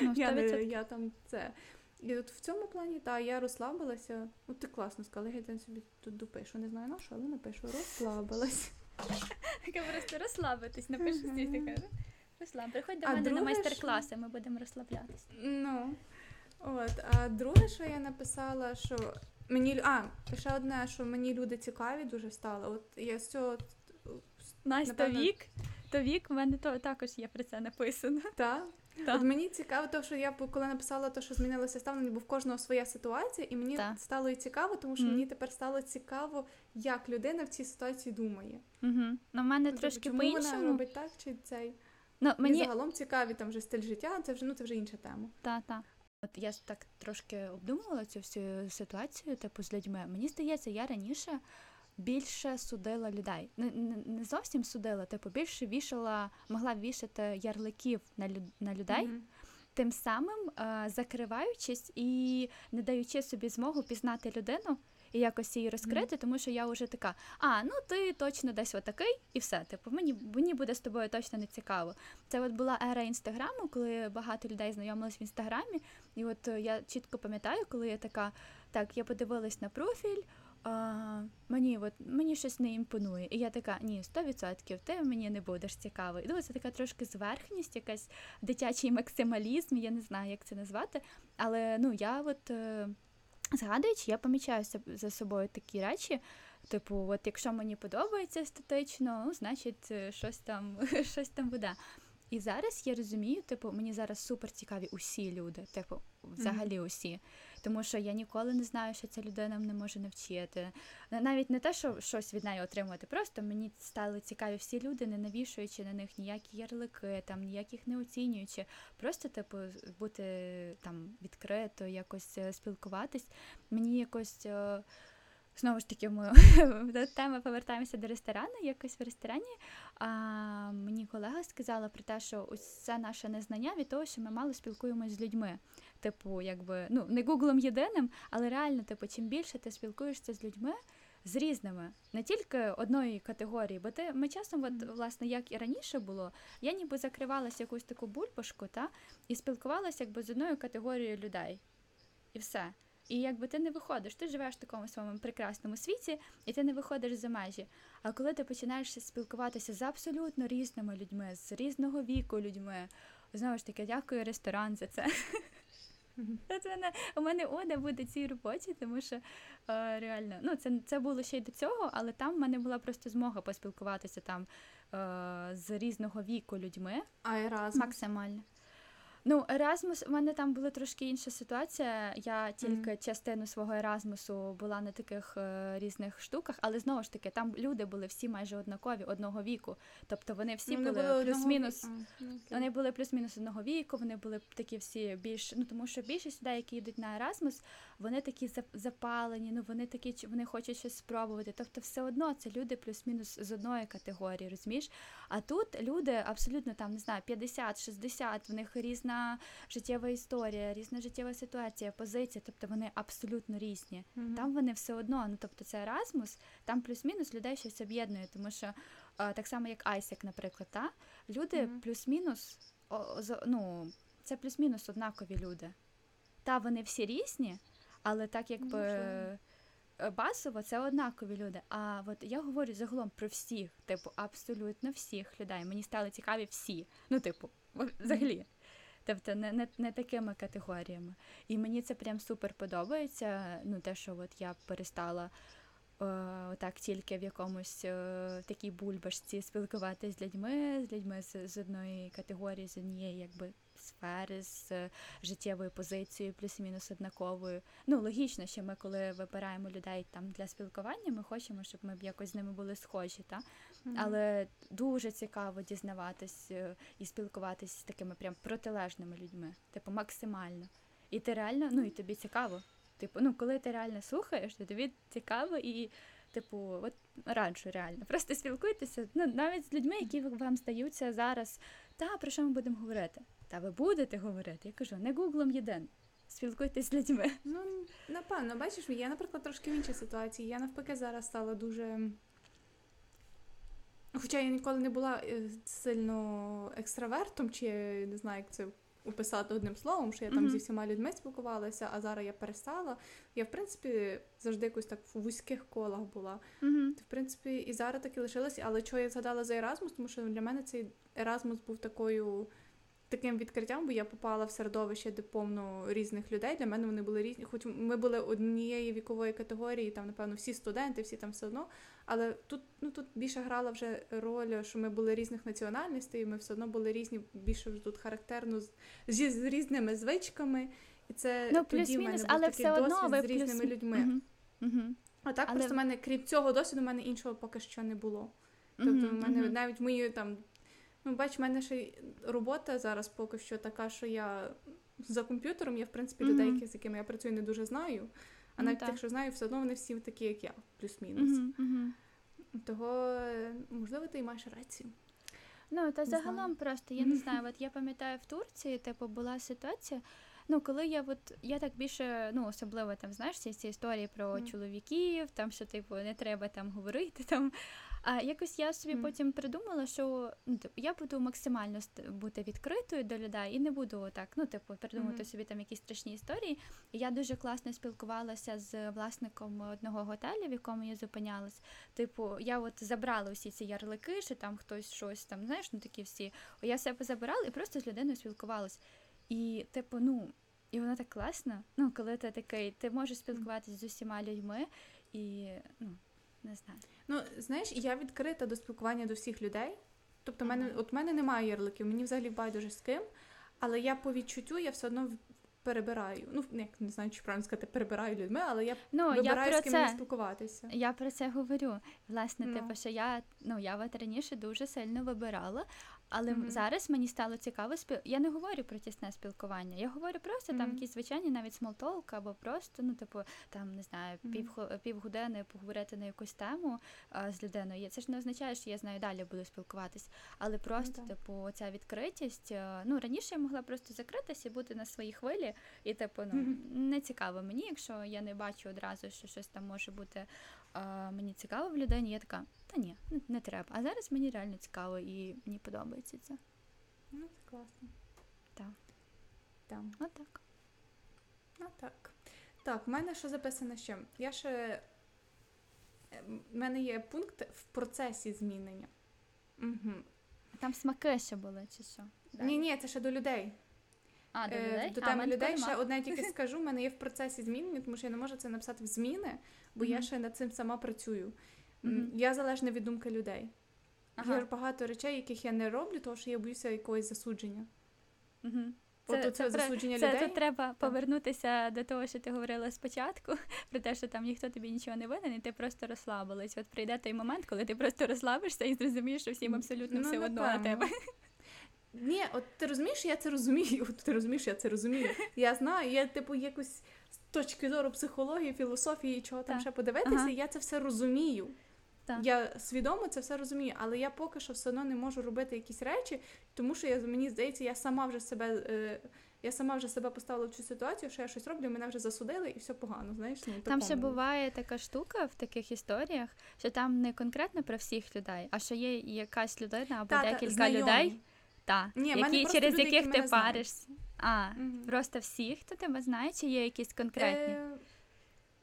Ну, я, не, я там це. І от в цьому плані, та я розслабилася. Ну, ти класно сказала, я день собі тут допишу. Не знаю на що, але напишу. Розслабилась. Таке просто розслабитись, напишу стій таке. Розслаб. Приходь до А мене на майстер-класи, ми будемо розслаблятись. Ну. От, а друге, що я написала, що мені. А, ще одне, що мені люди цікаві дуже стали. От я з цього. Настя, Напевно- вік, то вік, в мене то, також є про це написано. Та, Та. От мені цікаво, то, що я коли написала те, що змінилося ставлення, бо в кожного своя ситуація, і мені Та. стало і цікаво, тому що Мгм. мені тепер стало цікаво, як людина в цій ситуації думає. Угу. Ну, в мене трошки чому по-іншому. робить так чи цей. Ну, Мені мені загалом цікаві там вже стиль життя, це вже ну це вже інша тема. Та, та. От я ж так трошки обдумувала цю всю ситуацію, типу, з людьми. Мені здається, я раніше більше судила людей. Не, не, зовсім судила, типу, більше вішала, могла вішати ярликів на, на людей, Мгм. тим самим е, закриваючись і не даючи собі змогу пізнати людину. І якось її розкрити, тому що я вже така, а ну ти точно десь отакий, і все. Типу, мені мені буде з тобою точно не цікаво. Це от була ера інстаграму, коли багато людей знайомились в інстаграмі. І от е, я чітко пам'ятаю, коли я така, так, я подивилась на профіль. А, мені от мені щось не імпонує. І я така, ні, 100% ти мені не будеш цікавий. Ну, це така трошки зверхність, якась дитячий максималізм, я не знаю, як це назвати. Але ну я от е, згадуючи, я помічаю за собою такі речі. Типу, от якщо мені подобається естетично, ну, значить, е, щось там, щось там буде. І зараз я розумію, типу, мені зараз супер цікаві усі люди, типу, взагалі усі. Тому що я ніколи не знаю, що ця людина мене може навчити. Навіть не те, що щось від неї отримувати, просто мені стали цікаві всі люди, не навішуючи на них ніякі ярлики, там ніяких не оцінюючи. Просто, типу, бути там відкрито, якось е, спілкуватись. Мені якось. е, Знову ж таки, ми до теми повертаємося до ресторану. Якось в ресторані а, мені колега сказала про те, що це наше незнання від того, що ми мало спілкуємося з людьми. Типу, якби ну не гуглом єдиним, але реально, типу, чим більше ти спілкуєшся з людьми. З різними, не тільки одної категорії, бо ти ми часом, от власне, як і раніше було, я ніби закривалася якусь таку бульбашку, та і спілкувалася якби з одною категорією людей, і все. І якби ти не виходиш, ти живеш в такому своєму прекрасному світі, і ти не виходиш за межі. А коли ти починаєш спілкуватися з абсолютно різними людьми, з різного віку людьми, знову ж таки, дякую ресторан за це. От мене, у мене ода буде цій роботі, тому що е, реально, ну це, це було ще й до цього, але там в мене була просто змога поспілкуватися там е, з різного віку людьми А Еразм? максимально. Ну, Еразмус, у мене там була трошки інша ситуація. Я тільки mm. частину свого Еразмусу була на таких е, різних штуках, але знову ж таки, там люди були всі майже однакові, одного віку. Тобто вони всі ну, були плюс-мінус. Ну, вони були плюс-мінус одного віку, вони були такі всі більш. Ну тому що більшість людей, які йдуть на Еразмус, вони такі запалені, ну вони такі вони хочуть щось спробувати. Тобто, все одно це люди плюс-мінус з одної категорії, розумієш? А тут люди абсолютно там не знаю, 50-60, в них різна життєва історія, різна життєва ситуація, позиція, тобто вони абсолютно різні. Mm-hmm. Там вони все одно, ну тобто це Еразмус, там плюс-мінус людей щось об'єднує, тому що а, так само, як Айсек, наприклад, та люди mm-hmm. плюс-мінус, о, ну, це плюс-мінус однакові люди. Та вони всі різні, але так якби. Mm-hmm. Е, базово це однакові люди. А от я говорю загалом про всіх, типу, абсолютно всіх людей. Мені стали цікаві всі. Ну, типу, взагалі. Тобто не не, не такими категоріями. І мені це прям супер подобається. Ну, те, що от я перестала о, так тільки в якомусь о, такій бульбашці спілкуватися з людьми, з людьми з, з одної категорії, з однієї якби сфери, з життєвою позицією, плюс-мінус однаковою. Ну, логічно, що ми, коли вибираємо людей там для спілкування, ми хочемо, щоб ми б якось з ними були схожі. Та? Але дуже цікаво дізнаватись е, і спілкуватися з такими прям протилежними людьми, типу максимально. І ти реально, ну і тобі цікаво. Типу, ну коли ти реально слухаєш, то тобі цікаво і. Типу, от раджу реально. Просто спілкуйтеся ну, навіть з людьми, які вам здаються зараз. Та про що ми будемо говорити? Та ви будете говорити? Я кажу, не гуглом єдин. Спілкуйтесь з людьми. Ну, напевно, бачиш, я, наприклад, трошки в іншій ситуації. Я навпаки зараз стала дуже. Хоча я ніколи не була е, сильно екстравертом, чи не знаю, як це описати одним словом, що я там mm-hmm. зі всіма людьми спілкувалася, а зараз я перестала. Я, в принципі, завжди якось так в вузьких колах була. Mm-hmm. В принципі, і зараз так і лишилася. Але чого я згадала за Еразмус, тому що для мене цей Еразмус був такою таким відкриттям, бо я попала в середовище, де повно різних людей. Для мене вони були різні, хоч ми були однієї вікової категорії, там, напевно, всі студенти, всі там все одно. Але тут ну, тут більше грала вже роль, що ми були різних національностей, і ми все одно були різні, більше вже тут характерно з, з, з різними звичками. І це ну, тоді в мене був але такий досвід одно, з різними плюс... людьми. Угу. Угу. А так але... просто в мене, крім цього досвіду, в мене іншого поки що не було. Тобто, в мене навіть мої там Ну, бач, в мене ще робота зараз поки що така, що я за комп'ютером, я, в принципі, людей, mm-hmm. з якими я працюю, не дуже знаю. А навіть mm-hmm. якщо знаю, все одно вони всі такі, як я, плюс-мінус. Mm-hmm. Того, можливо, ти й маєш рацію. Ну, та не загалом знаю. просто, я не знаю, от я пам'ятаю в Турції, типу, була ситуація. Ну, коли я от я так більше, ну особливо там знаєш ці, ці історії про mm. чоловіків, там що типу не треба там говорити там. А якось я собі mm. потім придумала, що ну, типу, я буду максимально бути відкритою до людей і не буду так, ну, типу, придумати mm. собі там якісь страшні історії. Я дуже класно спілкувалася з власником одного готелю, в якому я зупинялась. Типу, я от забрала усі ці ярлики, що там хтось щось там, знаєш, ну такі всі. Я себе забирала і просто з людиною спілкувалась. І, типу, ну. І воно так класно. Ну, коли ти такий, ти можеш спілкуватися з усіма людьми і ну, не знаю. Ну, знаєш, я відкрита до спілкування до всіх людей. Тобто, mm-hmm. мене, от мене немає ярликів, мені взагалі байдуже з ким, але я по відчуттю я все одно перебираю. Ну, як не знаю, чи правильно сказати, перебираю людьми, але я ну, вибираю я з ким це, спілкуватися. Я про це говорю. Власне, ну. типу, що я ну я от раніше дуже сильно вибирала, але mm-hmm. зараз мені стало цікаво спіл... Я не говорю про тісне спілкування. Я говорю просто mm-hmm. там якісь звичайні навіть small talk, або просто, ну, типу, там не знаю, пів півгодини поговорити на якусь тему а, з людиною. Це ж не означає, що я з нею далі буду спілкуватись, але просто, mm-hmm. типу, ця відкритість. Ну раніше я могла просто закритися і бути на своїй хвилі, і типу, ну не цікаво мені, якщо я не бачу одразу, що щось там може бути а, мені цікаво в людині. Я така та ні, не, треба. А зараз мені реально цікаво і мені подобається це. Ну, це класно. Так. Так. Отак. Ну так. В мене що записано ще? Я ще. В мене є пункт в процесі змінення. Угу. Там смаки ще були, чи що? Ні, ні, це ще до людей. А, до людей? До теми людей ще одне тільки скажу, в мене є в процесі змінення, тому що я не можу це написати в зміни, бо mm-hmm. я ще над цим сама працюю. Mm-hmm. Я залежна від думки людей. Ага. Є багато речей, яких я не роблю, тому що я боюся якогось засудження. Mm-hmm. От оце засудження це, людей. Це тут треба повернутися до того, що ти говорила спочатку, про те, що там ніхто тобі нічого не винен, і ти просто розслабилась. От прийде той момент, коли ти просто розслабишся і зрозумієш, що всім абсолютно Ну, все одно на тебе. Ні, от ти розумієш, я це розумію. От ти розумієш, я це розумію. Я знаю, я типу якось з точки зору психології, філософії, чого там ще подивитися, Ага. я це все розумію. Так. Я свідомо це все розумію, але я поки що все одно не можу робити якісь речі, тому що я мені здається, я сама вже себе. Е, я сама вже себе поставила в цю ситуацію, що я щось роблю, мене вже засудили, і все погано. Знаєш, ну, Там ще буває така штука в таких історіях, що там не конкретно про всіх людей, а що є якась людина або Та, та, декілька знайомі. людей, та, Ні, які, через люди, яких які ти паришся. А, Мгм. просто всі, хто тебе знає, чи є якісь конкретні? Е,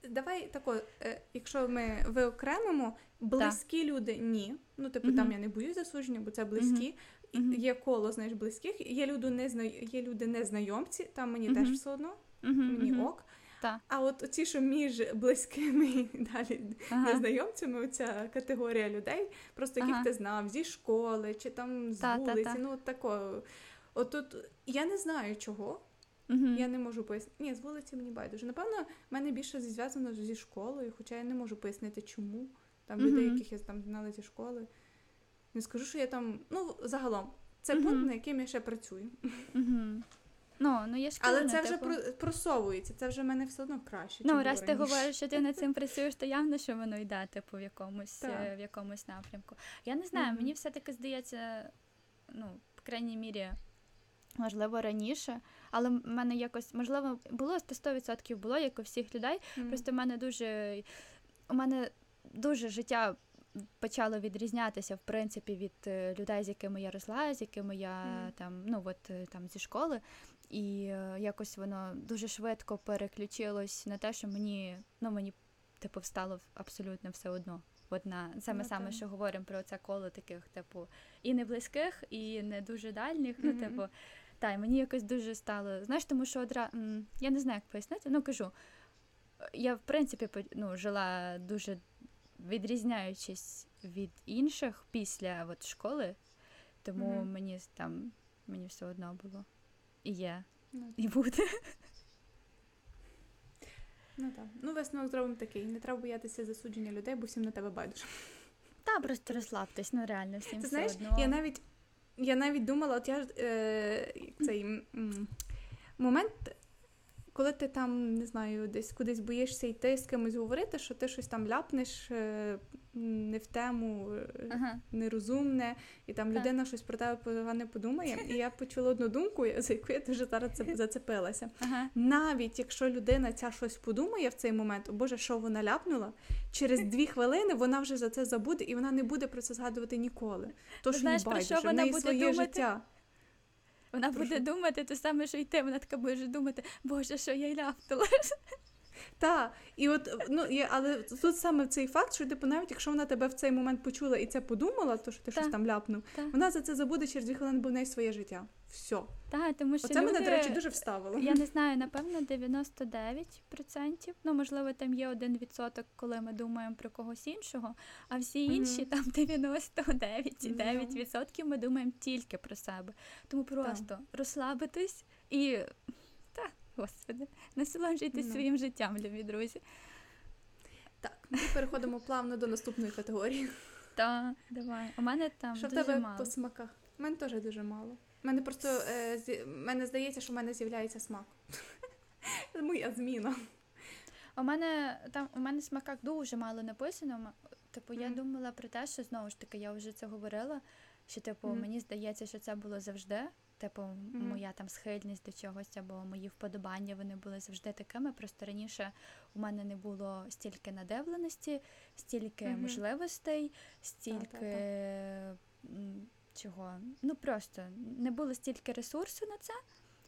давай тако, е, якщо ми виокремимо, близькі люди ні. Ну, типу, Мгм. там я не боюсь засудження, бо це близькі. Мгм. Є коло, знаєш, близьких, є люди незна... є люди незнайомці, там мені Мгм. теж все одно, мені ок. Та. А от ці, що між близькими і далі Ага. незнайомцями, оця категорія людей, просто яких Ага. ти знав зі школи чи там з Та, та, вулиці, та. ну от тако. От тут я не знаю чого, Мгм. я не можу пояснити. Ні, з вулиці мені байдуже. Напевно, в мене більше зв'язано зі школою, хоча я не можу пояснити, чому. Там Мгм. людей, яких я там знала зі школи. Не скажу, що я там. Ну, загалом, це Мгм. пункт, на яким я ще працюю. Мгм. Ну, ну я ж Але це ну, вже типу, просовується, це вже в мене все одно краще. Ну, чим раз ти говориш, що ти над цим працюєш, то явно, що воно йде, типу, в якомусь, е, в якомусь напрямку. Я не знаю, мені все-таки здається, ну, по крайній мірі, можливо, раніше, але в мене якось, можливо, було 100% було, як у всіх людей. Мгм. Просто в мене дуже у мене дуже життя почало відрізнятися, в принципі, від е, людей, з якими я росла, з якими я Мгм. там, ну от е, там зі школи. І е, якось воно дуже швидко переключилось на те, що мені, ну мені типу стало абсолютно все одно. От на саме Ну, саме, що говоримо про це коло таких, типу, і не близьких, і не дуже дальніх. Ну, Мгм. типу, та, і мені якось дуже стало. Знаєш, тому що одра... я не знаю, як пояснити, ну кажу, я в принципі ну, жила дуже відрізняючись від інших після от, школи, тому Мгм. мені там мені все одно було. І є, Ну, і буде. ну так. Ну, висновок зробимо такий. Не треба боятися засудження людей, бо всім на тебе байдуже. Та просто розслабтесь, ну реально всім Ти все знаєш, одно. я навіть я навіть думала, от я е, цей момент, коли ти там, не знаю, десь кудись боїшся йти з кимось говорити, що ти щось там ляпнеш е, не в тему, е, Ага. нерозумне, і там Так. людина щось про тебе погане подумає. І я почула одну думку, за яку я дуже зараз це- зацепилася. Ага. Навіть якщо людина ця щось подумає в цей момент, о Боже, що вона ляпнула, через дві хвилини вона вже за це забуде і вона не буде про це згадувати ніколи. То Ти що знаєш, їй про що вона буде своє думати? життя. Вона Прошу. буде думати те саме, що й ти. Вона така буде думати, боже, що я й ляпнула. Та, і от, ну, і, але тут саме цей факт, що типу, навіть якщо вона тебе в цей момент почула і це подумала, то що ти Та. щось там ляпнув, Та. вона за це забуде через дві хвилини, бо в неї своє життя. Все. Та, тому що Оце мене, до речі, дуже вставило. Я не знаю, напевно, 99%. Ну, можливо, там є один відсоток, коли ми думаємо про когось іншого, а всі інші там 99,9% ми думаємо тільки про себе. Тому просто розслабитись і та, господи, насолоджуйтесь Ну. своїм життям, любі друзі. Так, ми переходимо плавно до наступної категорії. Та, давай. У мене там Що в тебе мало. по смаках? У мене теж дуже мало. Мене просто е, зі- мене здається, що в мене з'являється смак. Моя зміна. У мене там у мене в смаках дуже мало написано. М- Типу, я Мгм. думала про те, що знову ж таки я вже це говорила. Що, типу, Мгм. мені здається, що це було завжди. Типу, Мгм. моя там схильність до чогось або мої вподобання вони були завжди такими. Просто раніше у мене не було стільки надивленості, стільки Мгм. можливостей, стільки м, чого. Ну просто не було стільки ресурсу на це.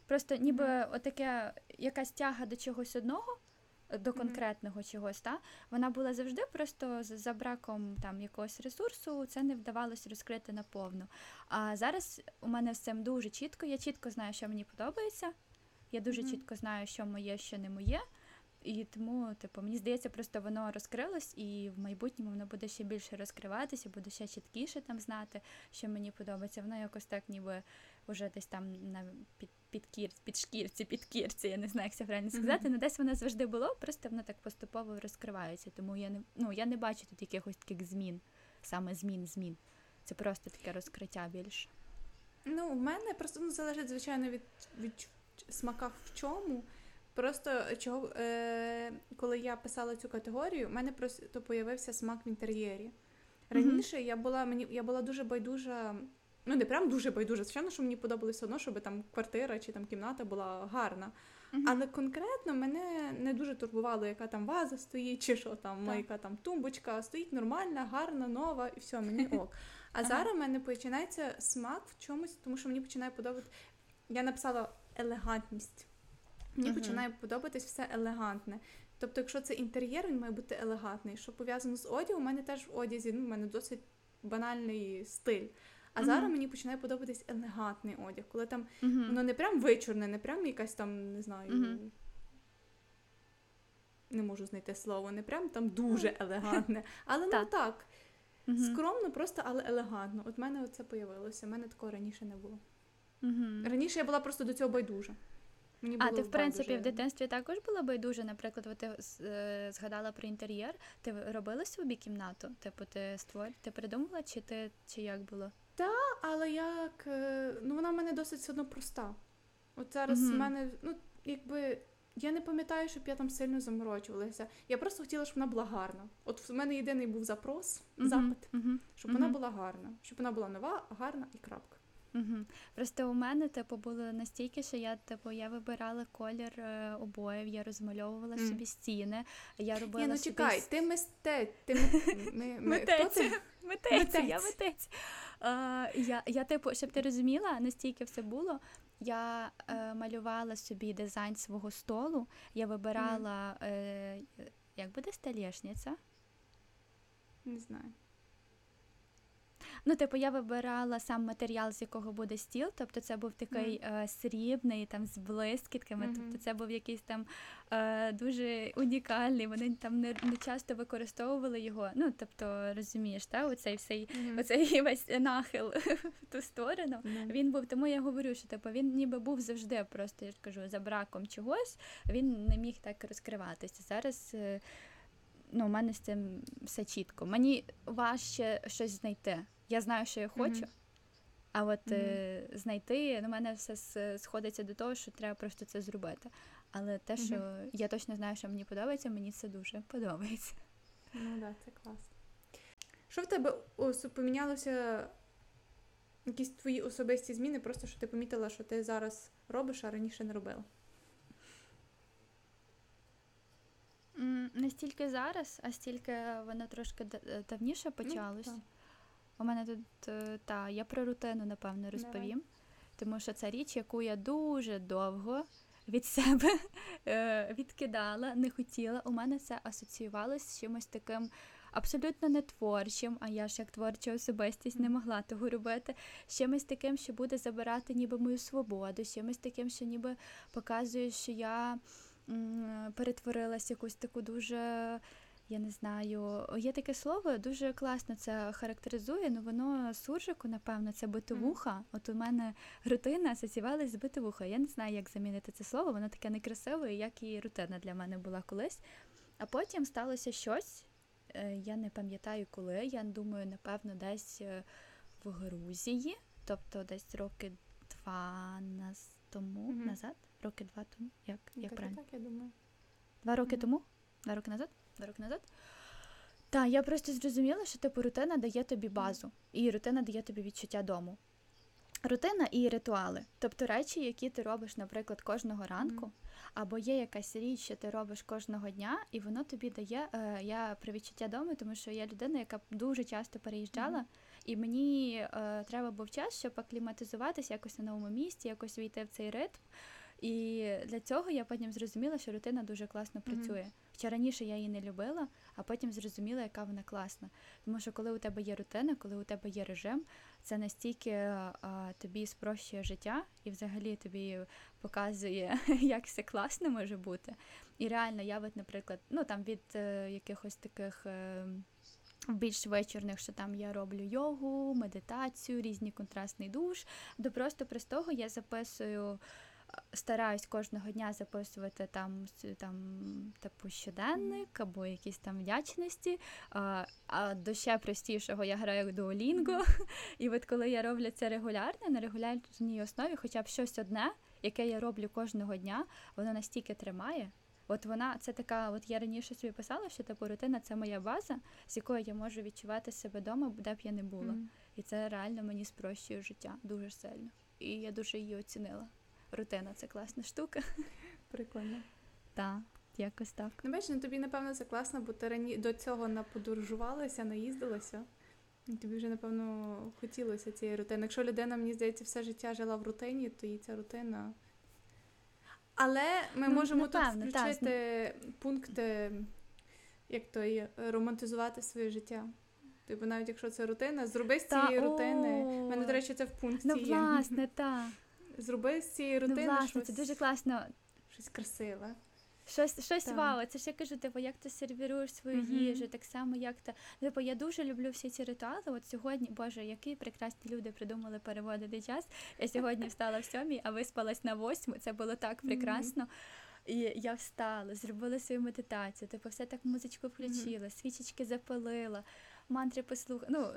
Просто ніби отаке якась тяга до чогось одного. До конкретного чогось, та вона була завжди просто за браком там якогось ресурсу, це не вдавалося розкрити наповну. А зараз у мене з цим дуже чітко. Я чітко знаю, що мені подобається. Я дуже Мгм. чітко знаю, що моє, що не моє. І тому, типу, мені здається, просто воно розкрилось, і в майбутньому воно буде ще більше розкриватися, буде ще чіткіше там знати, що мені подобається. Воно якось так, ніби вже десь там на під, під, кір, під шкірці, під кірці, я не знаю, як це правильно сказати. Mm-hmm. Ну десь воно завжди було, просто воно так поступово розкривається. Тому я не ну я не бачу тут якихось таких змін, саме змін, змін. Це просто таке розкриття більше. Ну, в мене просто ну, залежить, звичайно, від від смака в чому. Просто чого, е, коли я писала цю категорію, в мене просто появився смак в інтер'єрі. Раніше mm-hmm. я була мені я була дуже байдужа, ну не прям дуже байдужа, звичайно, що мені подобалося одно, щоб там квартира чи там кімната була гарна. Mm-hmm. Але конкретно мене не дуже турбувало, яка там ваза стоїть, чи що там, так. яка там тумбочка, стоїть нормальна, гарна, нова, і все, мені ок. А ага. зараз в мене починається смак в чомусь, тому що мені починає подобати. Я написала елегантність. Мені uh-huh. починає подобатись все елегантне. Тобто, якщо це інтер'єр, він має бути елегантний. Що пов'язано з одягом, у мене теж в одязі, ну, в мене досить банальний стиль. А uh-huh. зараз мені починає подобатись елегантний одяг, коли там uh-huh. воно не прям вичорне, не прям якась там, не знаю. Не можу знайти слово, не прям там дуже елегантне. Але ну так. Скромно, просто, але елегантно. От в мене це появилося. У мене такого раніше не було. Раніше я була просто до цього байдужа. Мені було а ти в принципі байдуже. в дитинстві також була байдужа, наприклад, ти е, згадала про інтер'єр. Ти робила собі кімнату? Типу, ти створ... ти придумала, чи ти чи як було? Так, але як е, ну вона в мене досить все одно проста. От зараз в мене, ну якби. Я не пам'ятаю, щоб я там сильно заморочувалася. Я просто хотіла, щоб вона була гарна. От в мене єдиний був запрос, запит, uh-huh, щоб вона була гарна, щоб вона була нова, гарна і крапка. Угу. Просто у мене типу було настільки, що я типу я вибирала колір е, обоїв, я розмальовувала mm. собі стіни. Я робила Ні, ну собі... чекай, ти мистець, ти ми, митець. Митець, я митець. А, я, я, типу, щоб ти розуміла, настільки все було. Я е, малювала собі дизайн свого столу, я вибирала, mm. е, як буде столешниця? Не знаю. Ну, типу, я вибирала сам матеріал, з якого буде стіл. Тобто це був такий mm. е, срібний, там з блискітками. Mm-hmm. Тобто це був якийсь там е, дуже унікальний. Вони там не, не часто використовували його. Ну, тобто, розумієш, та оцей всей, mm-hmm. оцей весь нахил в ту сторону. Mm-hmm. Він був, тому я говорю, що типу він ніби був завжди, просто я ж кажу, за браком чогось. Він не міг так розкриватися. Зараз. Е, Ну, у мене з цим все чітко. Мені важче щось знайти. Я знаю, що я хочу, mm-hmm. а от mm-hmm. е, знайти ну, мене все сходиться до того, що треба просто це зробити. Але те, що mm-hmm. я точно знаю, що мені подобається, мені це дуже подобається. Ну да, це класно. Що в тебе помінялося? Якісь твої особисті зміни, просто що ти помітила, що ти зараз робиш, а раніше не робила? Не стільки зараз, а стільки воно трошки давніше ну, почалось. Ну, у мене тут е, та я про рутину, напевно, розповім, тому що це річ, яку я дуже довго від себе е, відкидала, не хотіла. У мене це асоціювалося з чимось таким. Абсолютно не творчим, а я ж як творча особистість не могла того робити. З чимось таким, що буде забирати ніби мою свободу, з чимось таким, що ніби показує, що я м, перетворилась якусь таку дуже я не знаю, є таке слово, дуже класно це характеризує, ну воно суржику, напевно, це битовуха. Mm. От у мене рутина асоціювалася з битовуха. Я не знаю, як замінити це слово, воно таке некрасиве, як і рутина для мене була колись. А потім сталося щось, е, я не пам'ятаю коли. Я думаю, напевно, десь е, в Грузії, тобто десь роки два нас тому mm-hmm. назад, роки два тому. Як, як так, правильно? Так, я думаю. Два роки mm-hmm. тому? Два роки назад? Два роки назад. Так, я просто зрозуміла, що типу рутина дає тобі базу, і рутина дає тобі відчуття дому. Рутина і ритуали, тобто речі, які ти робиш, наприклад, кожного ранку, або є якась річ, що ти робиш кожного дня, і воно тобі дає. Е, я про відчуття дому, тому що я людина, яка дуже часто переїжджала, mm-hmm. і мені е, треба був час, щоб акліматизуватися якось на новому місці, якось війти в цей ритм. І для цього я потім зрозуміла, що рутина дуже класно працює. Mm-hmm. Хоча раніше я її не любила, а потім зрозуміла, яка вона класна. Тому що коли у тебе є рутина, коли у тебе є режим, це настільки а, тобі спрощує життя і взагалі тобі показує, як все класно може бути. І реально, я, от, наприклад, ну там від е, якихось таких. Е, більш вечірних, що там я роблю йогу, медитацію, різні контрастний душ. До просто простого я записую стараюсь кожного дня записувати там там типу щоденник або якісь там вдячності. А а до ще простішого я граю дуолінго. І от коли я роблю це регулярно, на регулярній основі, хоча б щось одне, яке я роблю кожного дня, воно настільки тримає. От вона це така, от я раніше собі писала, що типу рутина це моя база, з якою я можу відчувати себе вдома, де б я не була. Mm. І це реально мені спрощує життя дуже сильно. І я дуже її оцінила рутина це класна штука. Прикольно. Так, якось так. Ну, бачиш, ну тобі, напевно, це класно, бо ти рані... до цього наподорожувалася, наїздилася. І тобі вже, напевно, хотілося цієї рутини. Якщо людина, мені здається, все життя жила в рутині, то їй ця рутина. Але ми ну, можемо напевно, тут включити та, пункти, як то є, романтизувати своє життя. Тобто, навіть якщо це рутина, зроби з цієї та, рутини. У мене, до речі, це в пункті. Ну, власне, так. Зроби з цієї ну, рутини. Ну, власне, щось... це дуже класно. Щось красиве. Щось щось вау, це ж я кажу, типу, як ти сервіруєш свою mm-hmm. їжу, так само, як ти. Типу, я дуже люблю всі ці ритуали. От сьогодні, Боже, які прекрасні люди придумали переводити час. Я сьогодні встала в сьомій, а виспалась на восьму. Це було так прекрасно. Mm-hmm. І я встала, зробила свою медитацію, типу, все так музичку включила, mm-hmm. свічечки запалила мантри послухати. Ну,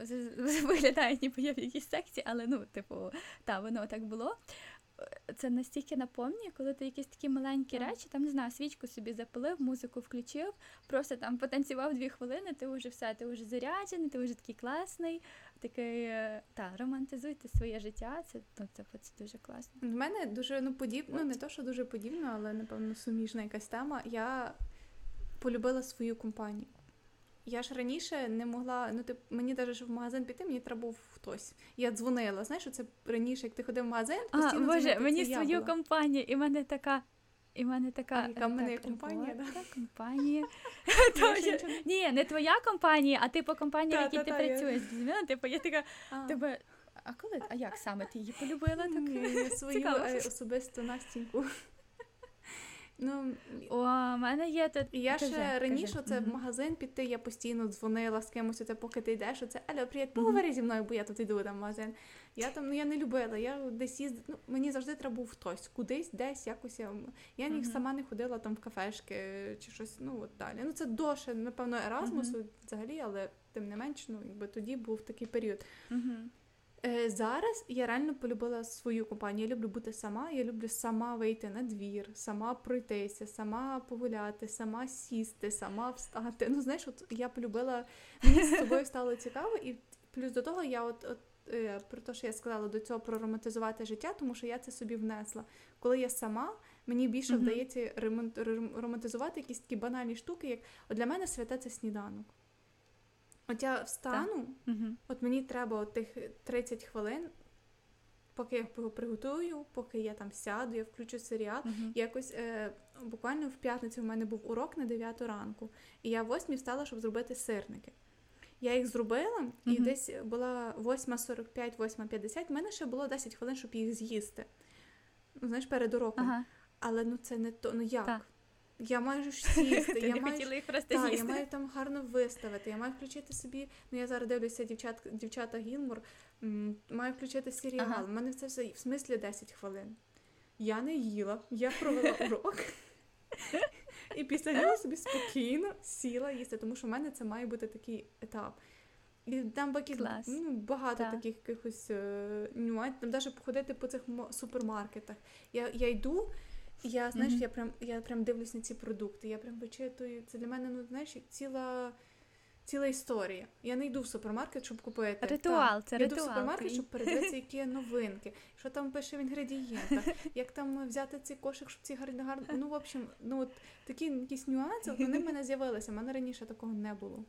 виглядає, ніби я в якійсь секції, але ну, типу, та, воно так було. Це настільки наповнює, коли ти якісь такі маленькі речі, там не знаю, свічку собі запалив, музику включив, просто там потанцював дві хвилини, ти вже все, ти вже заряджений, ти вже такий класний, такий е, та романтизуйте своє життя. Це ну, це, це дуже класно. В мене дуже ну подібно, ну не то, що дуже подібно, але напевно суміжна якась тема. Я полюбила свою компанію. Я ж раніше не могла, ну тип, мені навіть в магазин піти, мені треба був хтось. Я дзвонила. Знаєш, це раніше, як ти ходив в магазин, постійно А, Боже, мені свою компанію, і в мене така. І в мене така а, яка в мене є компанія, да? компанія. Ні, не твоя компанія, а типу компанія, в якій ти працюєш. Типу, я така тебе. А коли? А як саме ти її полюбила? Так свою е, особисту Настіньку. Ну, в мене є тут. Я кажи, ще раніше кажи. це в магазин піти, я постійно дзвонила з кимось, оце, поки ти йдеш, оце Аля, привіт, поговори зі мною, бо я тут йду там в магазин. Я там ну я не любила, я десь їздила, ну, мені завжди треба був хтось, кудись, десь, якось я. Я ніг сама не ходила там в кафешки чи щось, ну от далі. Ну це доше, напевно, Еразмусу взагалі, але тим не менш, ну якби тоді був такий період. Е, Зараз я реально полюбила свою компанію. Я люблю бути сама. Я люблю сама вийти на двір, сама пройтися, сама погуляти, сама сісти, сама встати. Ну, знаєш, от я полюбила, мені з собою стало цікаво, і плюс до того я от. от е, про те, що я сказала до цього про романтизувати життя, тому що я це собі внесла. Коли я сама, мені більше mm-hmm. вдається романтизувати якісь такі банальні штуки, як от для мене святе це сніданок. От я встану, угу. от мені треба от тих 30 хвилин, поки я його приготую, поки я там сяду, я включу серіал. Угу. Якось е, буквально в п'ятницю в мене був урок на 9 ранку, і я в 8 встала, щоб зробити сирники. Я їх зробила, угу. і десь була 8.45, 8.50, в мене ще було 10 хвилин, щоб їх з'їсти. Ну, знаєш, перед уроком. Ага. Але ну це не то, ну як? Так. Я маю сісти, я маю їх просто та, я маю там гарно виставити, я маю включити собі. Ну я зараз дивлюся дівчат, дівчата Гілмур, маю включити серіал. Ага. У мене це все в смислі 10 хвилин. Я не їла, я провела урок. І після нього собі спокійно сіла їсти, тому що в мене це має бути такий етап. І там бакі, ну, багато так. таких якихось е, нюансів, там навіть походити по цих супермаркетах. Я я йду, я знаєш, mm-hmm. я прям я прям дивлюсь на ці продукти. Я прям вичитую. Це для мене, ну знаєш, ціла ціла історія. Я не йду в супермаркет, щоб купити. Ритуал, це я ритуал. йду в супермаркет, щоб передивитися, які новинки, що там пише в інгредієнтах, як там взяти цей кошик, щоб ці гарні гарні. Ну, в общем, ну от такі якісь нюанси, вони в мене з'явилися. У мене раніше такого не було.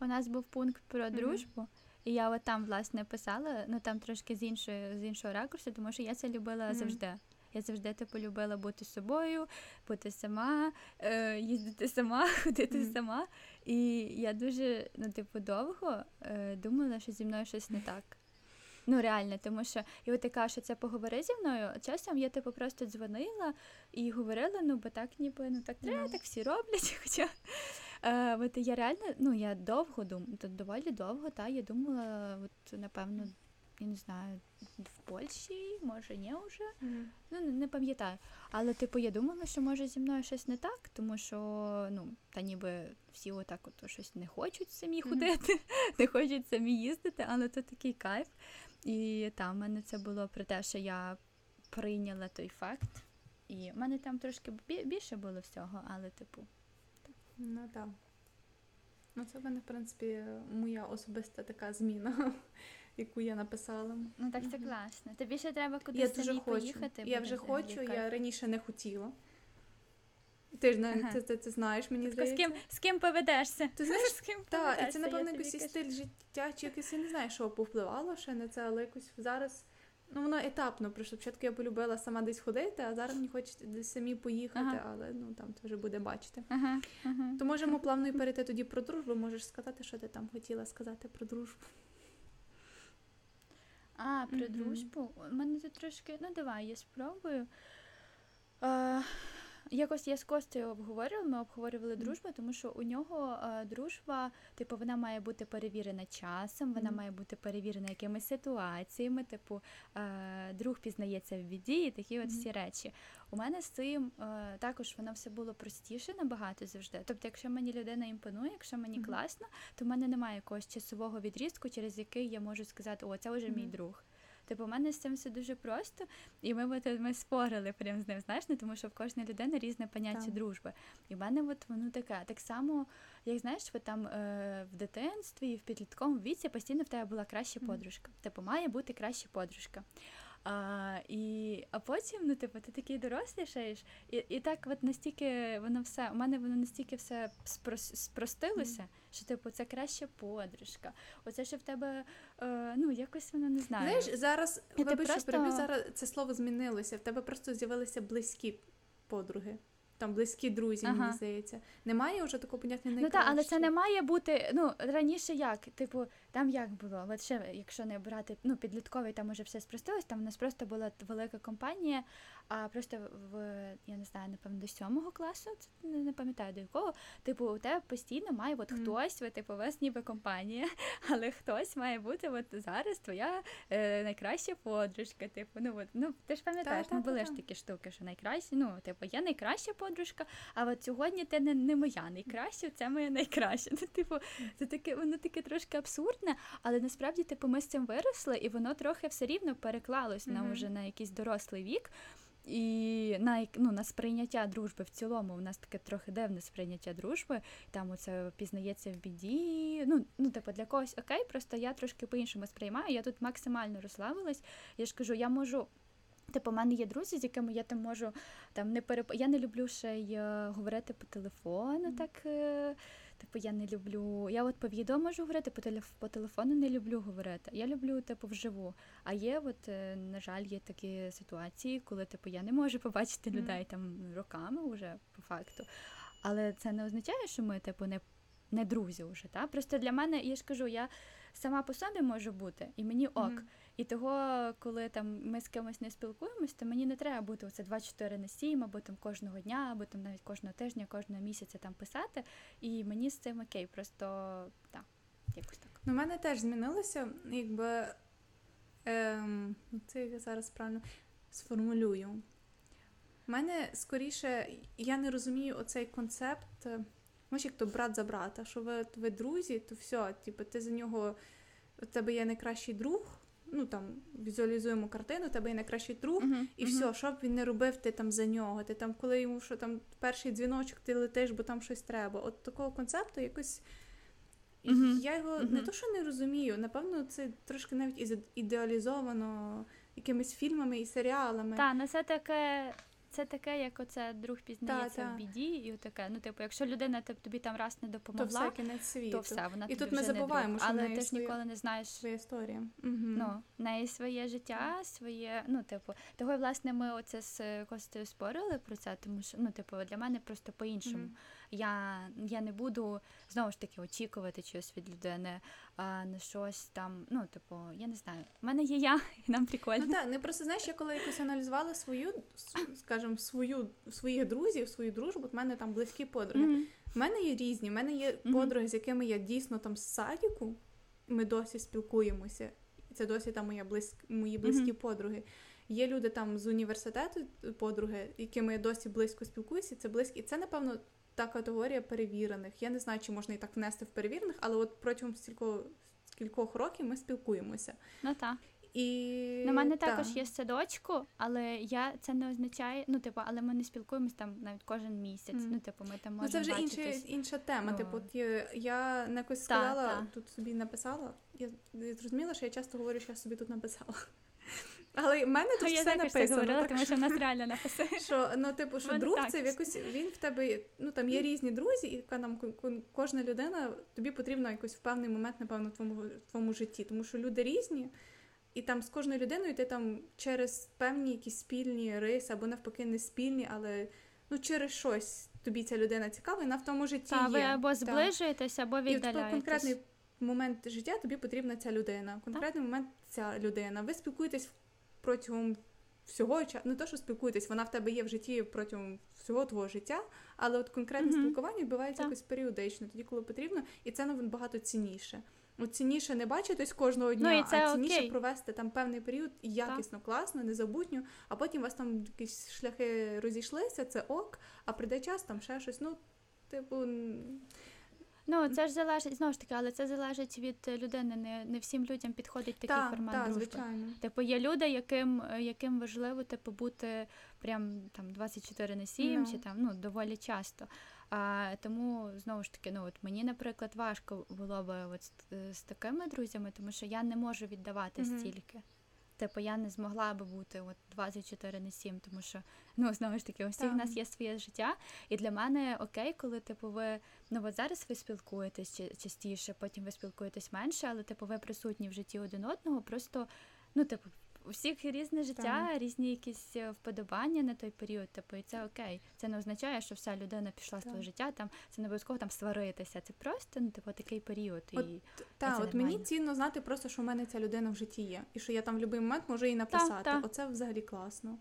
У нас був пункт про дружбу. Mm-hmm. І я от там, власне, писала, ну там трошки з іншої, з іншого ракурсу, тому що я це любила mm-hmm. завжди. Я завжди типу любила бути собою, бути сама, е, їздити сама, ходити mm-hmm. сама. І я дуже, ну, типу, довго е, думала, що зі мною щось не так. Ну реально, тому що і от ти кажеш, що це поговори зі мною. Часом я типу просто дзвонила і говорила, ну бо так ніби ну так треба, Ну. так всі роблять. Хоча е, от я реально, ну я довго думала, доволі довго, та я думала, от напевно, я не знаю, в Польщі, може, ні вже. Ну, не, пам'ятаю. Але, типу, я думала, що може зі мною щось не так, тому що ну, та ніби всі отак от щось не хочуть самі ходити, не хочуть самі їздити, але то такий кайф. І там в мене це було про те, що я прийняла той факт. І в мене там трошки більше було всього, але, типу, Ну так. Ну, це в мене, в принципі, моя особиста така зміна, яку я написала. ну так це класно. Тобі ще треба кудись Я дуже самі хочу. поїхати. Я вже хочу, я раніше не хотіла. Ти ж Ага. ти, ти, ти знаєш, мені Тако, з ким, з ким поведешся? Ти знаєш, з ким Так, і поведешся, це, напевно, якийсь стиль життя, чи якийсь, я не знаю, що повпливало ще на це, але якось зараз. Ну, воно етапно пройшло. Спочатку я полюбила сама десь ходити, а зараз мені хочеться десь самі поїхати, Ага. але ну там вже буде бачити. Ага, ага. То можемо плавно і перейти тоді про дружбу. Можеш сказати, що ти там хотіла сказати про дружбу. А, про Мгм. дружбу. У мене тут трошки. Ну, давай, я спробую. Е, якось я з Костею обговорювала, ми обговорювали дружбу, тому що у нього е, дружба, типу, вона має бути перевірена часом, вона Мгм. має бути перевірена якимись ситуаціями, типу, е, друг пізнається в біді і такі от всі речі. У мене з цим е, також воно все було простіше набагато завжди. Тобто, якщо мені людина імпонує, якщо мені Мгм. класно, то в мене немає якогось часового відрізку, через який я можу сказати, о, це вже мій друг. Типу, у мене з цим все дуже просто, і ми, от, ми спорили прям з ним, знаєш, не тому що в кожної людини різне поняття Так. дружби. І в мене от воно таке. Так само, як знаєш, от там е, в дитинстві і в підлітковому віці постійно в тебе була краща подружка. Mm. Типу, має бути краща подружка. А, і, а потім, ну, типу, ти такий дорослішаєш, і, і так от настільки воно все, у мене воно настільки все спрос, спростилося, що типу це краща подружка. Оце що в тебе, е, ну, якось воно не знаю. Знаєш, зараз ти вибач, просто- переб'ю, зараз це слово змінилося. В тебе просто з'явилися близькі подруги. Там близькі друзі, Ага. мені здається. Немає вже такого поняття Ну так, але це не має бути. Ну раніше як? Типу, там як було? От ще, якщо не брати ну, підлітковий, там уже все спростилось. Там у нас просто була велика компанія, а просто в я не знаю, напевно, до сьомого класу, це не, не пам'ятаю до якого. Типу, у тебе постійно має от Мгм. хтось, от, типу, у вас ніби компанія, але хтось має бути от зараз твоя е, найкраща подружка. Типу, ну от ну ти ж пам'ятаєш, ну були ж такі штуки, що найкраща, ну типу, я найкраща подружка, а от сьогодні ти не, не моя найкраща, це моя найкраща. Ну, типу, це таке, воно таке трошки абсурдне, але насправді, типу, ми з цим виросли, і воно трохи все рівно переклалось на Мгм. уже на якийсь дорослий вік. І на, ну, на сприйняття дружби в цілому, у нас таке трохи дивне сприйняття дружби. Там оце пізнається в біді. Ну, ну, типу, для когось окей, просто я трошки по-іншому сприймаю. Я тут максимально розслабилась. Я ж кажу, я можу. Типу, у мене є друзі, з якими я там можу там не переп... Я не люблю ще й е, говорити по телефону. Так, е, типу, я не люблю. Я от по відео можу говорити, по, телеф... по телефону не люблю говорити. Я люблю, типу, вживу. А є, от, е, на жаль, є такі ситуації, коли типу я не можу побачити людей там роками вже по факту. Але це не означає, що ми, типу, не, не друзі вже. Та? Просто для мене, я ж кажу, я сама по собі можу бути, і мені ок. Мгм. І того, коли там ми з кимось не спілкуємось, то мені не треба бути оце 24 на 7, або там кожного дня, або там навіть кожного тижня, кожного місяця там писати. І мені з цим окей, просто так, якось так. Ну, мене теж змінилося, якби ем, ну, це я зараз правильно сформулюю. У мене скоріше, я не розумію оцей концепт, е, знаєш, як то брат за брата, що ви, ви друзі, то все, типу, ти за нього, у тебе є найкращий друг. Ну там візуалізуємо картину, у тебе є найкращий друг, і все, що б він не робив, ти там за нього. Ти там, коли йому що там перший дзвіночок, ти летиш, бо там щось треба. От такого концепту якось. Uh-huh. Я його не Мгм. то, що не розумію, напевно, це трошки навіть ідеалізовано якимись фільмами і серіалами. Та, на це таке. Це таке, як оце друг пізнається Та, та. в біді, і таке. Ну, типу, якщо людина тип- тобі там раз не то допомогла, все кінець світу. то все, вона І тобі тут ми вже не забуваємо, друг. але ти ж ніколи не знаєш. Своя історія. Угу. Ну, в неї своє життя, своє, ну, типу, того, власне, ми оце з Костею спорили про це, тому що, ну, типу, для мене просто по-іншому. Мгм. Я я не буду знову ж таки очікувати чогось від людини, а на щось там. Ну, типу, я не знаю. У мене є я, і нам прикольно. Ну так, не просто знаєш, я коли якось аналізувала свою, скажімо, свою своїх друзів, свою дружбу, в мене там близькі подруги. Mm-hmm. У мене є різні. У мене є mm-hmm. подруги, з якими я дійсно там з садіку, ми досі спілкуємося. Це досі там моя близь... мої близькі mm-hmm. подруги. Є люди там з університету, подруги, якими я досі близько спілкуюся. Це близькі. І це, напевно, та категорія перевірених. Я не знаю, чи можна і так внести в перевірених, але от протягом стількох, кількох років ми спілкуємося. Ну так. І на мене також є садочку, але я це не означає. Ну, типу, але ми не спілкуємось там навіть кожен місяць. Mm. Ну, типу, ми там можемо Ну, це вже бачитись. інша інша тема. Ну. Типу, от я, я не якось сказала, та, та. тут собі написала. Я, я зрозуміла, що я часто говорю, що я собі тут написала. Але в мене тут я все написано. говорила, так, тому що в нас реально написано. Що, ну, типу, що друг це в якось він в тебе, ну там є різні друзі, і нам кожна людина, тобі потрібно якось в певний момент, напевно, в твоєму, в твоєму житті. Тому що люди різні, і там з кожною людиною ти там через певні якісь спільні риси, або навпаки, не спільні, але ну через щось тобі ця людина цікава, і вона в тому житті. Та, є. ви або зближуєтесь, або віддаляєтесь. І в конкретний момент життя тобі потрібна ця людина. В конкретний момент ця людина. Ви спілкуєтесь протягом всього часу, не то, що спілкуєтесь, вона в тебе є в житті протягом всього твого життя, але от конкретне mm-hmm. спілкування відбувається якось періодично, тоді, коли потрібно, і це набагато цінніше. От цінніше не бачитись кожного дня, ну, і це а цінніше окей. провести там певний період якісно, так. класно, незабутньо, а потім у вас там якісь шляхи розійшлися, це ок, а прийде час там ще щось. Ну, типу. Ну, це ж залежить знову ж таки, але це залежить від людини. Не не всім людям підходить такий та, формат та, дружби. звичайно. Типу, є люди, яким яким важливо типу, бути прям там 24 на 7 no. чи там ну доволі часто. А тому знову ж таки, ну от мені, наприклад, важко було би от з, з такими друзями, тому що я не можу віддавати mm-hmm. стільки. Типу, я не змогла би бути от 24 на 7, тому що ну знову ж таки, у всіх в нас є своє життя, і для мене окей, коли типу ви ну от зараз ви спілкуєтесь частіше, потім ви спілкуєтесь менше, але типу ви присутні в житті один одного, просто ну типу у всіх різне життя, так. різні якісь е, вподобання на той період. Типу, і це окей. Це не означає, що вся людина пішла з твого життя. Там це не обов'язково там сваритися. Це просто ну, типу, такий період. От, і та, от мені цінно знати просто, що в мене ця людина в житті є, і що я там в будь-який момент можу їй написати. Та, та. Оце взагалі класно.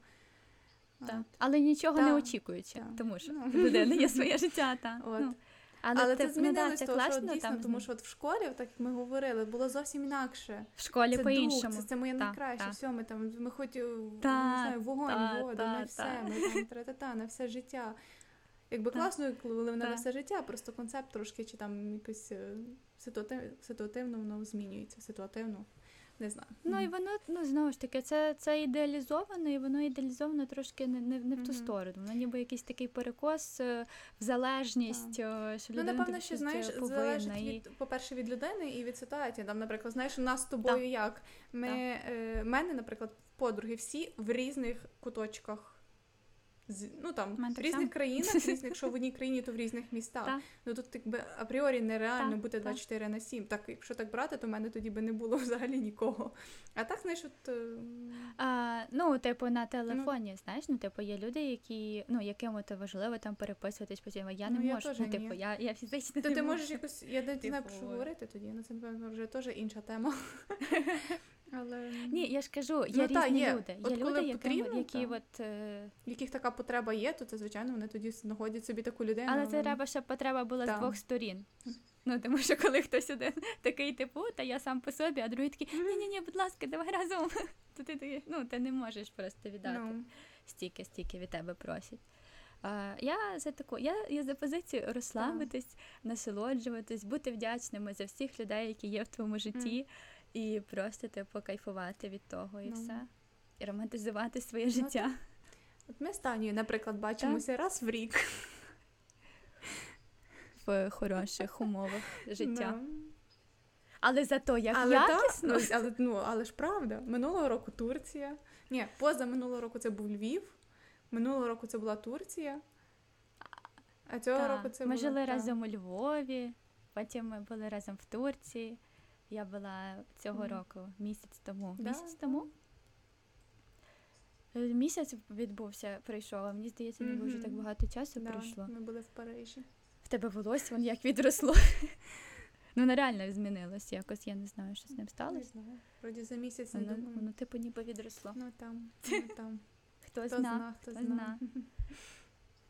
Так. Але нічого не очікуючи, тому що ну. людина є своє життя. Та. От. Ну. Але, Але це змінилось того, класно, що дійсно, там... тому що от в школі, так як ми говорили, було зовсім інакше. В школі це по-іншому. Друг, це, це моє найкраще. Та. Все, ми там ми хоч е, не знаю, вогонь, та, воду, на все, ми там тра-та-та, на все життя. Якби класно, коли вона на все життя, просто концепт трошки чи там якось е, ситуативно воно змінюється, ситуативно не знаю. Ну і воно ну знову ж таки, це це ідеалізовано, і воно ідеалізовано трошки не не, не в ту сторону. Воно ніби якийсь такий перекос е, в залежність. Так. Що ну, напевно, що знаєш, залежить і... від, по-перше, від людини і від ситуації. Там, наприклад, знаєш, у нас з тобою так. як ми е, мене, наприклад, подруги всі в різних куточках з ну там в різних сам. країнах, різних, якщо в одній країні, то в різних містах. Та. Ну тут якби апріорі нереально та, бути 24 на 7. Так, якщо так брати, то в мене тоді би не було взагалі нікого. А так, знаєш, от. Е, а, Ну, типу, на телефоні, ну, знаєш, ну, типу, є люди, які, ну, яким от важливо там переписуватись потім. Я не ну, можу. Я ну, типу, я я фізично. То не ти можу. можеш якось. Я не знаю, про що говорити тоді. Ну, це напевно вже теж інша тема. Але... Ні, я ж кажу, є ну, різні та, є. люди. Є от люди, коли потрібно, які та. от... Е... яких така потреба є, то це, звичайно, вони тоді знаходять собі таку людину. Але це треба, щоб потреба була та. з двох сторін. Ну, тому що коли хтось один такий типу, та я сам по собі, а другий такий, ні-ні, ні будь ласка, давай разом. То ти ну, ти не можеш просто віддати. No. Стільки, стільки від тебе просять. Uh, я за таку, я я за позицію розслабитись, yeah. насолоджуватись, бути вдячними за всіх людей, які є в твоєму житті. Mm. І просто типу кайфувати від того і ну. все. І романтизувати своє ну, життя. От ми з Танію, наприклад, бачимося так. раз в рік. В хороших умовах життя. No. Але зато як але якісно. Та, але ну, але ж правда, минулого року Турція. Ні, поза минулого року це був Львів, минулого року це була Турція. А цього та. року це Ми була, жили та. разом у Львові, потім ми були разом в Турції. Я була цього mm. року місяць тому. Да? Місяць тому? Е, місяць відбувся, прийшов, а мені здається, не вже так багато часу да, пройшло. Ми були в Парижі. В тебе волосся вон як відросло. Ну, воно реально змінилось якось, я не знаю, що з ним Не сталося. знаю. Вроді за місяць не Воно, думаю. воно типу ніби відросло. Ну там, ну там. Хто, Хто зна. зна, хто зна. зна.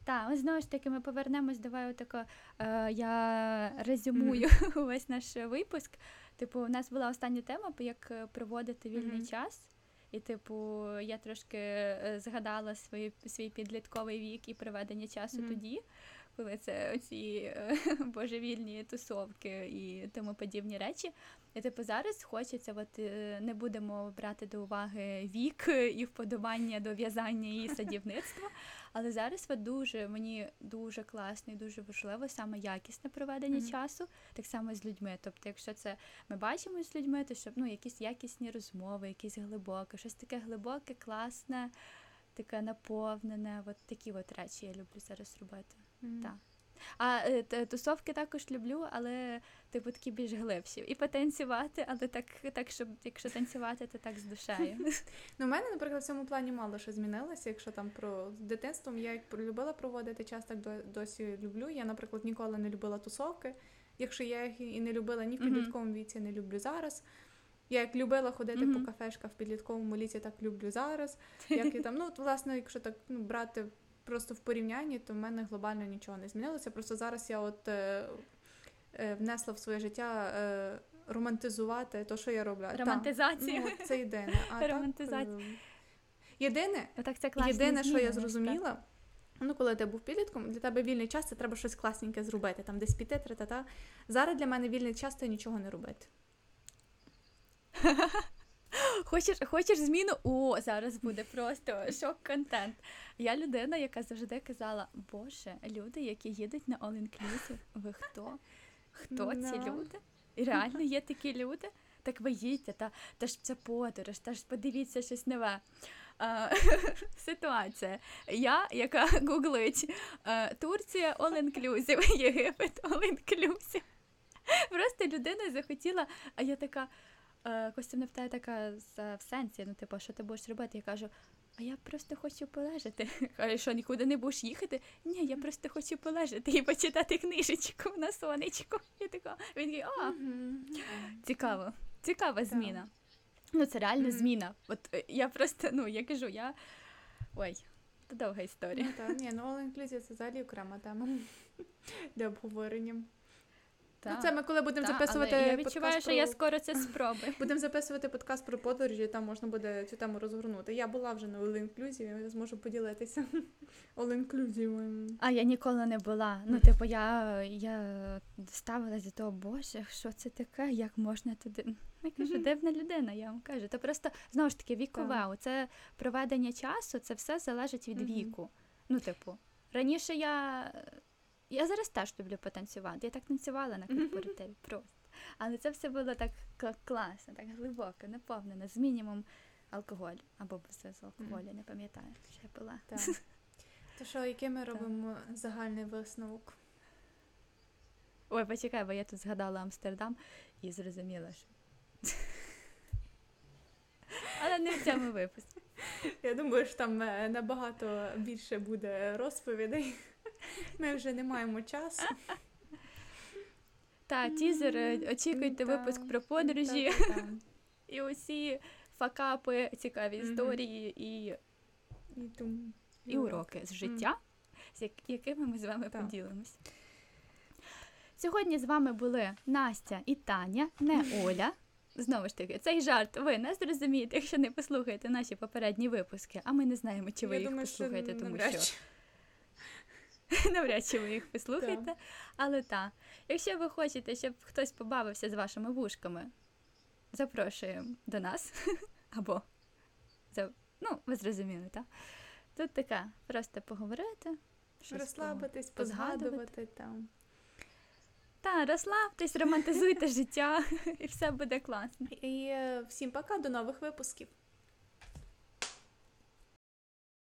Так, ось знову ж таки, ми повернемось. Давай отако. Е, я резюмую увесь наш випуск. Типу, у нас була остання тема, як е, проводити вільний Мгм. час. І, типу, я трошки е, згадала свій, свій підлітковий вік і проведення часу Мгм. тоді, коли це оці е, божевільні тусовки і тому подібні речі. І типу зараз хочеться, от е, не будемо брати до уваги вік і вподобання до в'язання і садівництва. Але зараз от дуже мені дуже класно і дуже важливо саме якісне проведення Мгм. часу, так само з людьми. Тобто, якщо це ми бачимо з людьми, то щоб ну якісь якісні розмови, якісь глибоке, щось таке глибоке, класне, таке наповнене. От такі от речі я люблю зараз робити. Мгм. Так. А е, тусовки також люблю, але типу такі більш глибші. І потанцювати, але так, так, щоб якщо танцювати, то так з душею. Ну, у мене, наприклад, в цьому плані мало що змінилося. Якщо там про з дитинством я як любила проводити час, так досі люблю. Я, наприклад, ніколи не любила тусовки. Якщо я їх і не любила ні в підлітковому віці, не люблю зараз. Я як любила ходити Мгм. по кафешках в підлітковому ліці, так люблю зараз. Як і там, ну, власне, якщо так ну, брати просто в порівнянні, то в мене глобально нічого не змінилося. Просто зараз я от е, е, внесла в своє життя е, романтизувати те, що я роблю. Та, Романтизацію. Ну, це єдине. А Романтизація. е, єдине, Отак це єдине, що я зрозуміла, ну коли ти був підлітком, для тебе вільний час це треба щось класненьке зробити, там десь піти, тра-та-та. Зараз для мене вільний час це нічого не робити. Хочеш, хочеш зміну? О, зараз буде просто шок-контент. Я людина, яка завжди казала: Боже, люди, які їдуть на All Inclusive, ви хто? Хто ці люди? І реально є такі люди? Так ви їдьте, та, та ж це подорож, та ж подивіться щось нове. А, ситуація. Я, яка гуглить е, Турція All Inclusive, Єгипет All Inclusive. Просто людина захотіла, а я така. Е, Костя мене питає така «З- в сенсі, ну типу, що ти будеш робити? Я кажу, а я просто хочу полежати. Каже, що нікуди не будеш їхати? Ні, я просто хочу полежати і почитати книжечку на сонечку. Я така, він такий, а, цікаво, цікава зміна. Ну, це реально Мгм. зміна. От е, я просто, ну, я кажу, я. Ой, це довга історія. Ну, так, ні, ну all inclusive це взагалі окрема тема для обговорення. Ну, це ми коли будемо записувати але я відчуваю, подкаст що я про- скоро це спробую. Будемо записувати подкаст про подорожі, там можна буде цю тему розгорнути. Я була вже на All Inclusive, я зможу поділитися. All Inclusive. А я ніколи не була. Ну, типу, я, я ставилась до того, боже, що це таке, як можна туди. Я кажу, дивна людина, я вам кажу. То просто знову ж таки вікове. Так. Оце проведення часу, це все залежить від віку. Ну, типу, раніше я. Я зараз теж люблю потанцювати. Я так танцювала на корпоративі просто. Але це все було так класно, так глибоко, наповнено, з мінімум алкоголю або без алкоголю, не пам'ятаю, що я пила. Так. То що, який ми робимо загальний висновок? Ой, почекай, бо я тут згадала Амстердам і зрозуміла, що. Але не в цьому випуску. Я думаю, що там е, набагато більше буде розповідей. Ми вже не маємо часу. Та, тізер, е, очікуйте випуск про подорожі і усі факапи, цікаві історії і, І, уроки з життя, з якими ми з вами поділимось. Сьогодні з вами були Настя і Таня, не Оля. Знову ж таки, цей жарт ви не зрозумієте, якщо не послухаєте наші попередні випуски, а ми не знаємо, чи ви Я їх думаю, що послухаєте, тому що. навряд чи ви їх послухаєте. Але так, якщо ви хочете, щоб хтось побавився з вашими вушками, запрошуємо до нас. Або ну, ви зрозуміли, так? Тут така, просто поговорити. щось Розслабитись, позгадувати. позгадувати там. Та, розслабтесь, романтизуйте життя, і все буде класно. І е, всім пока, до нових випусків.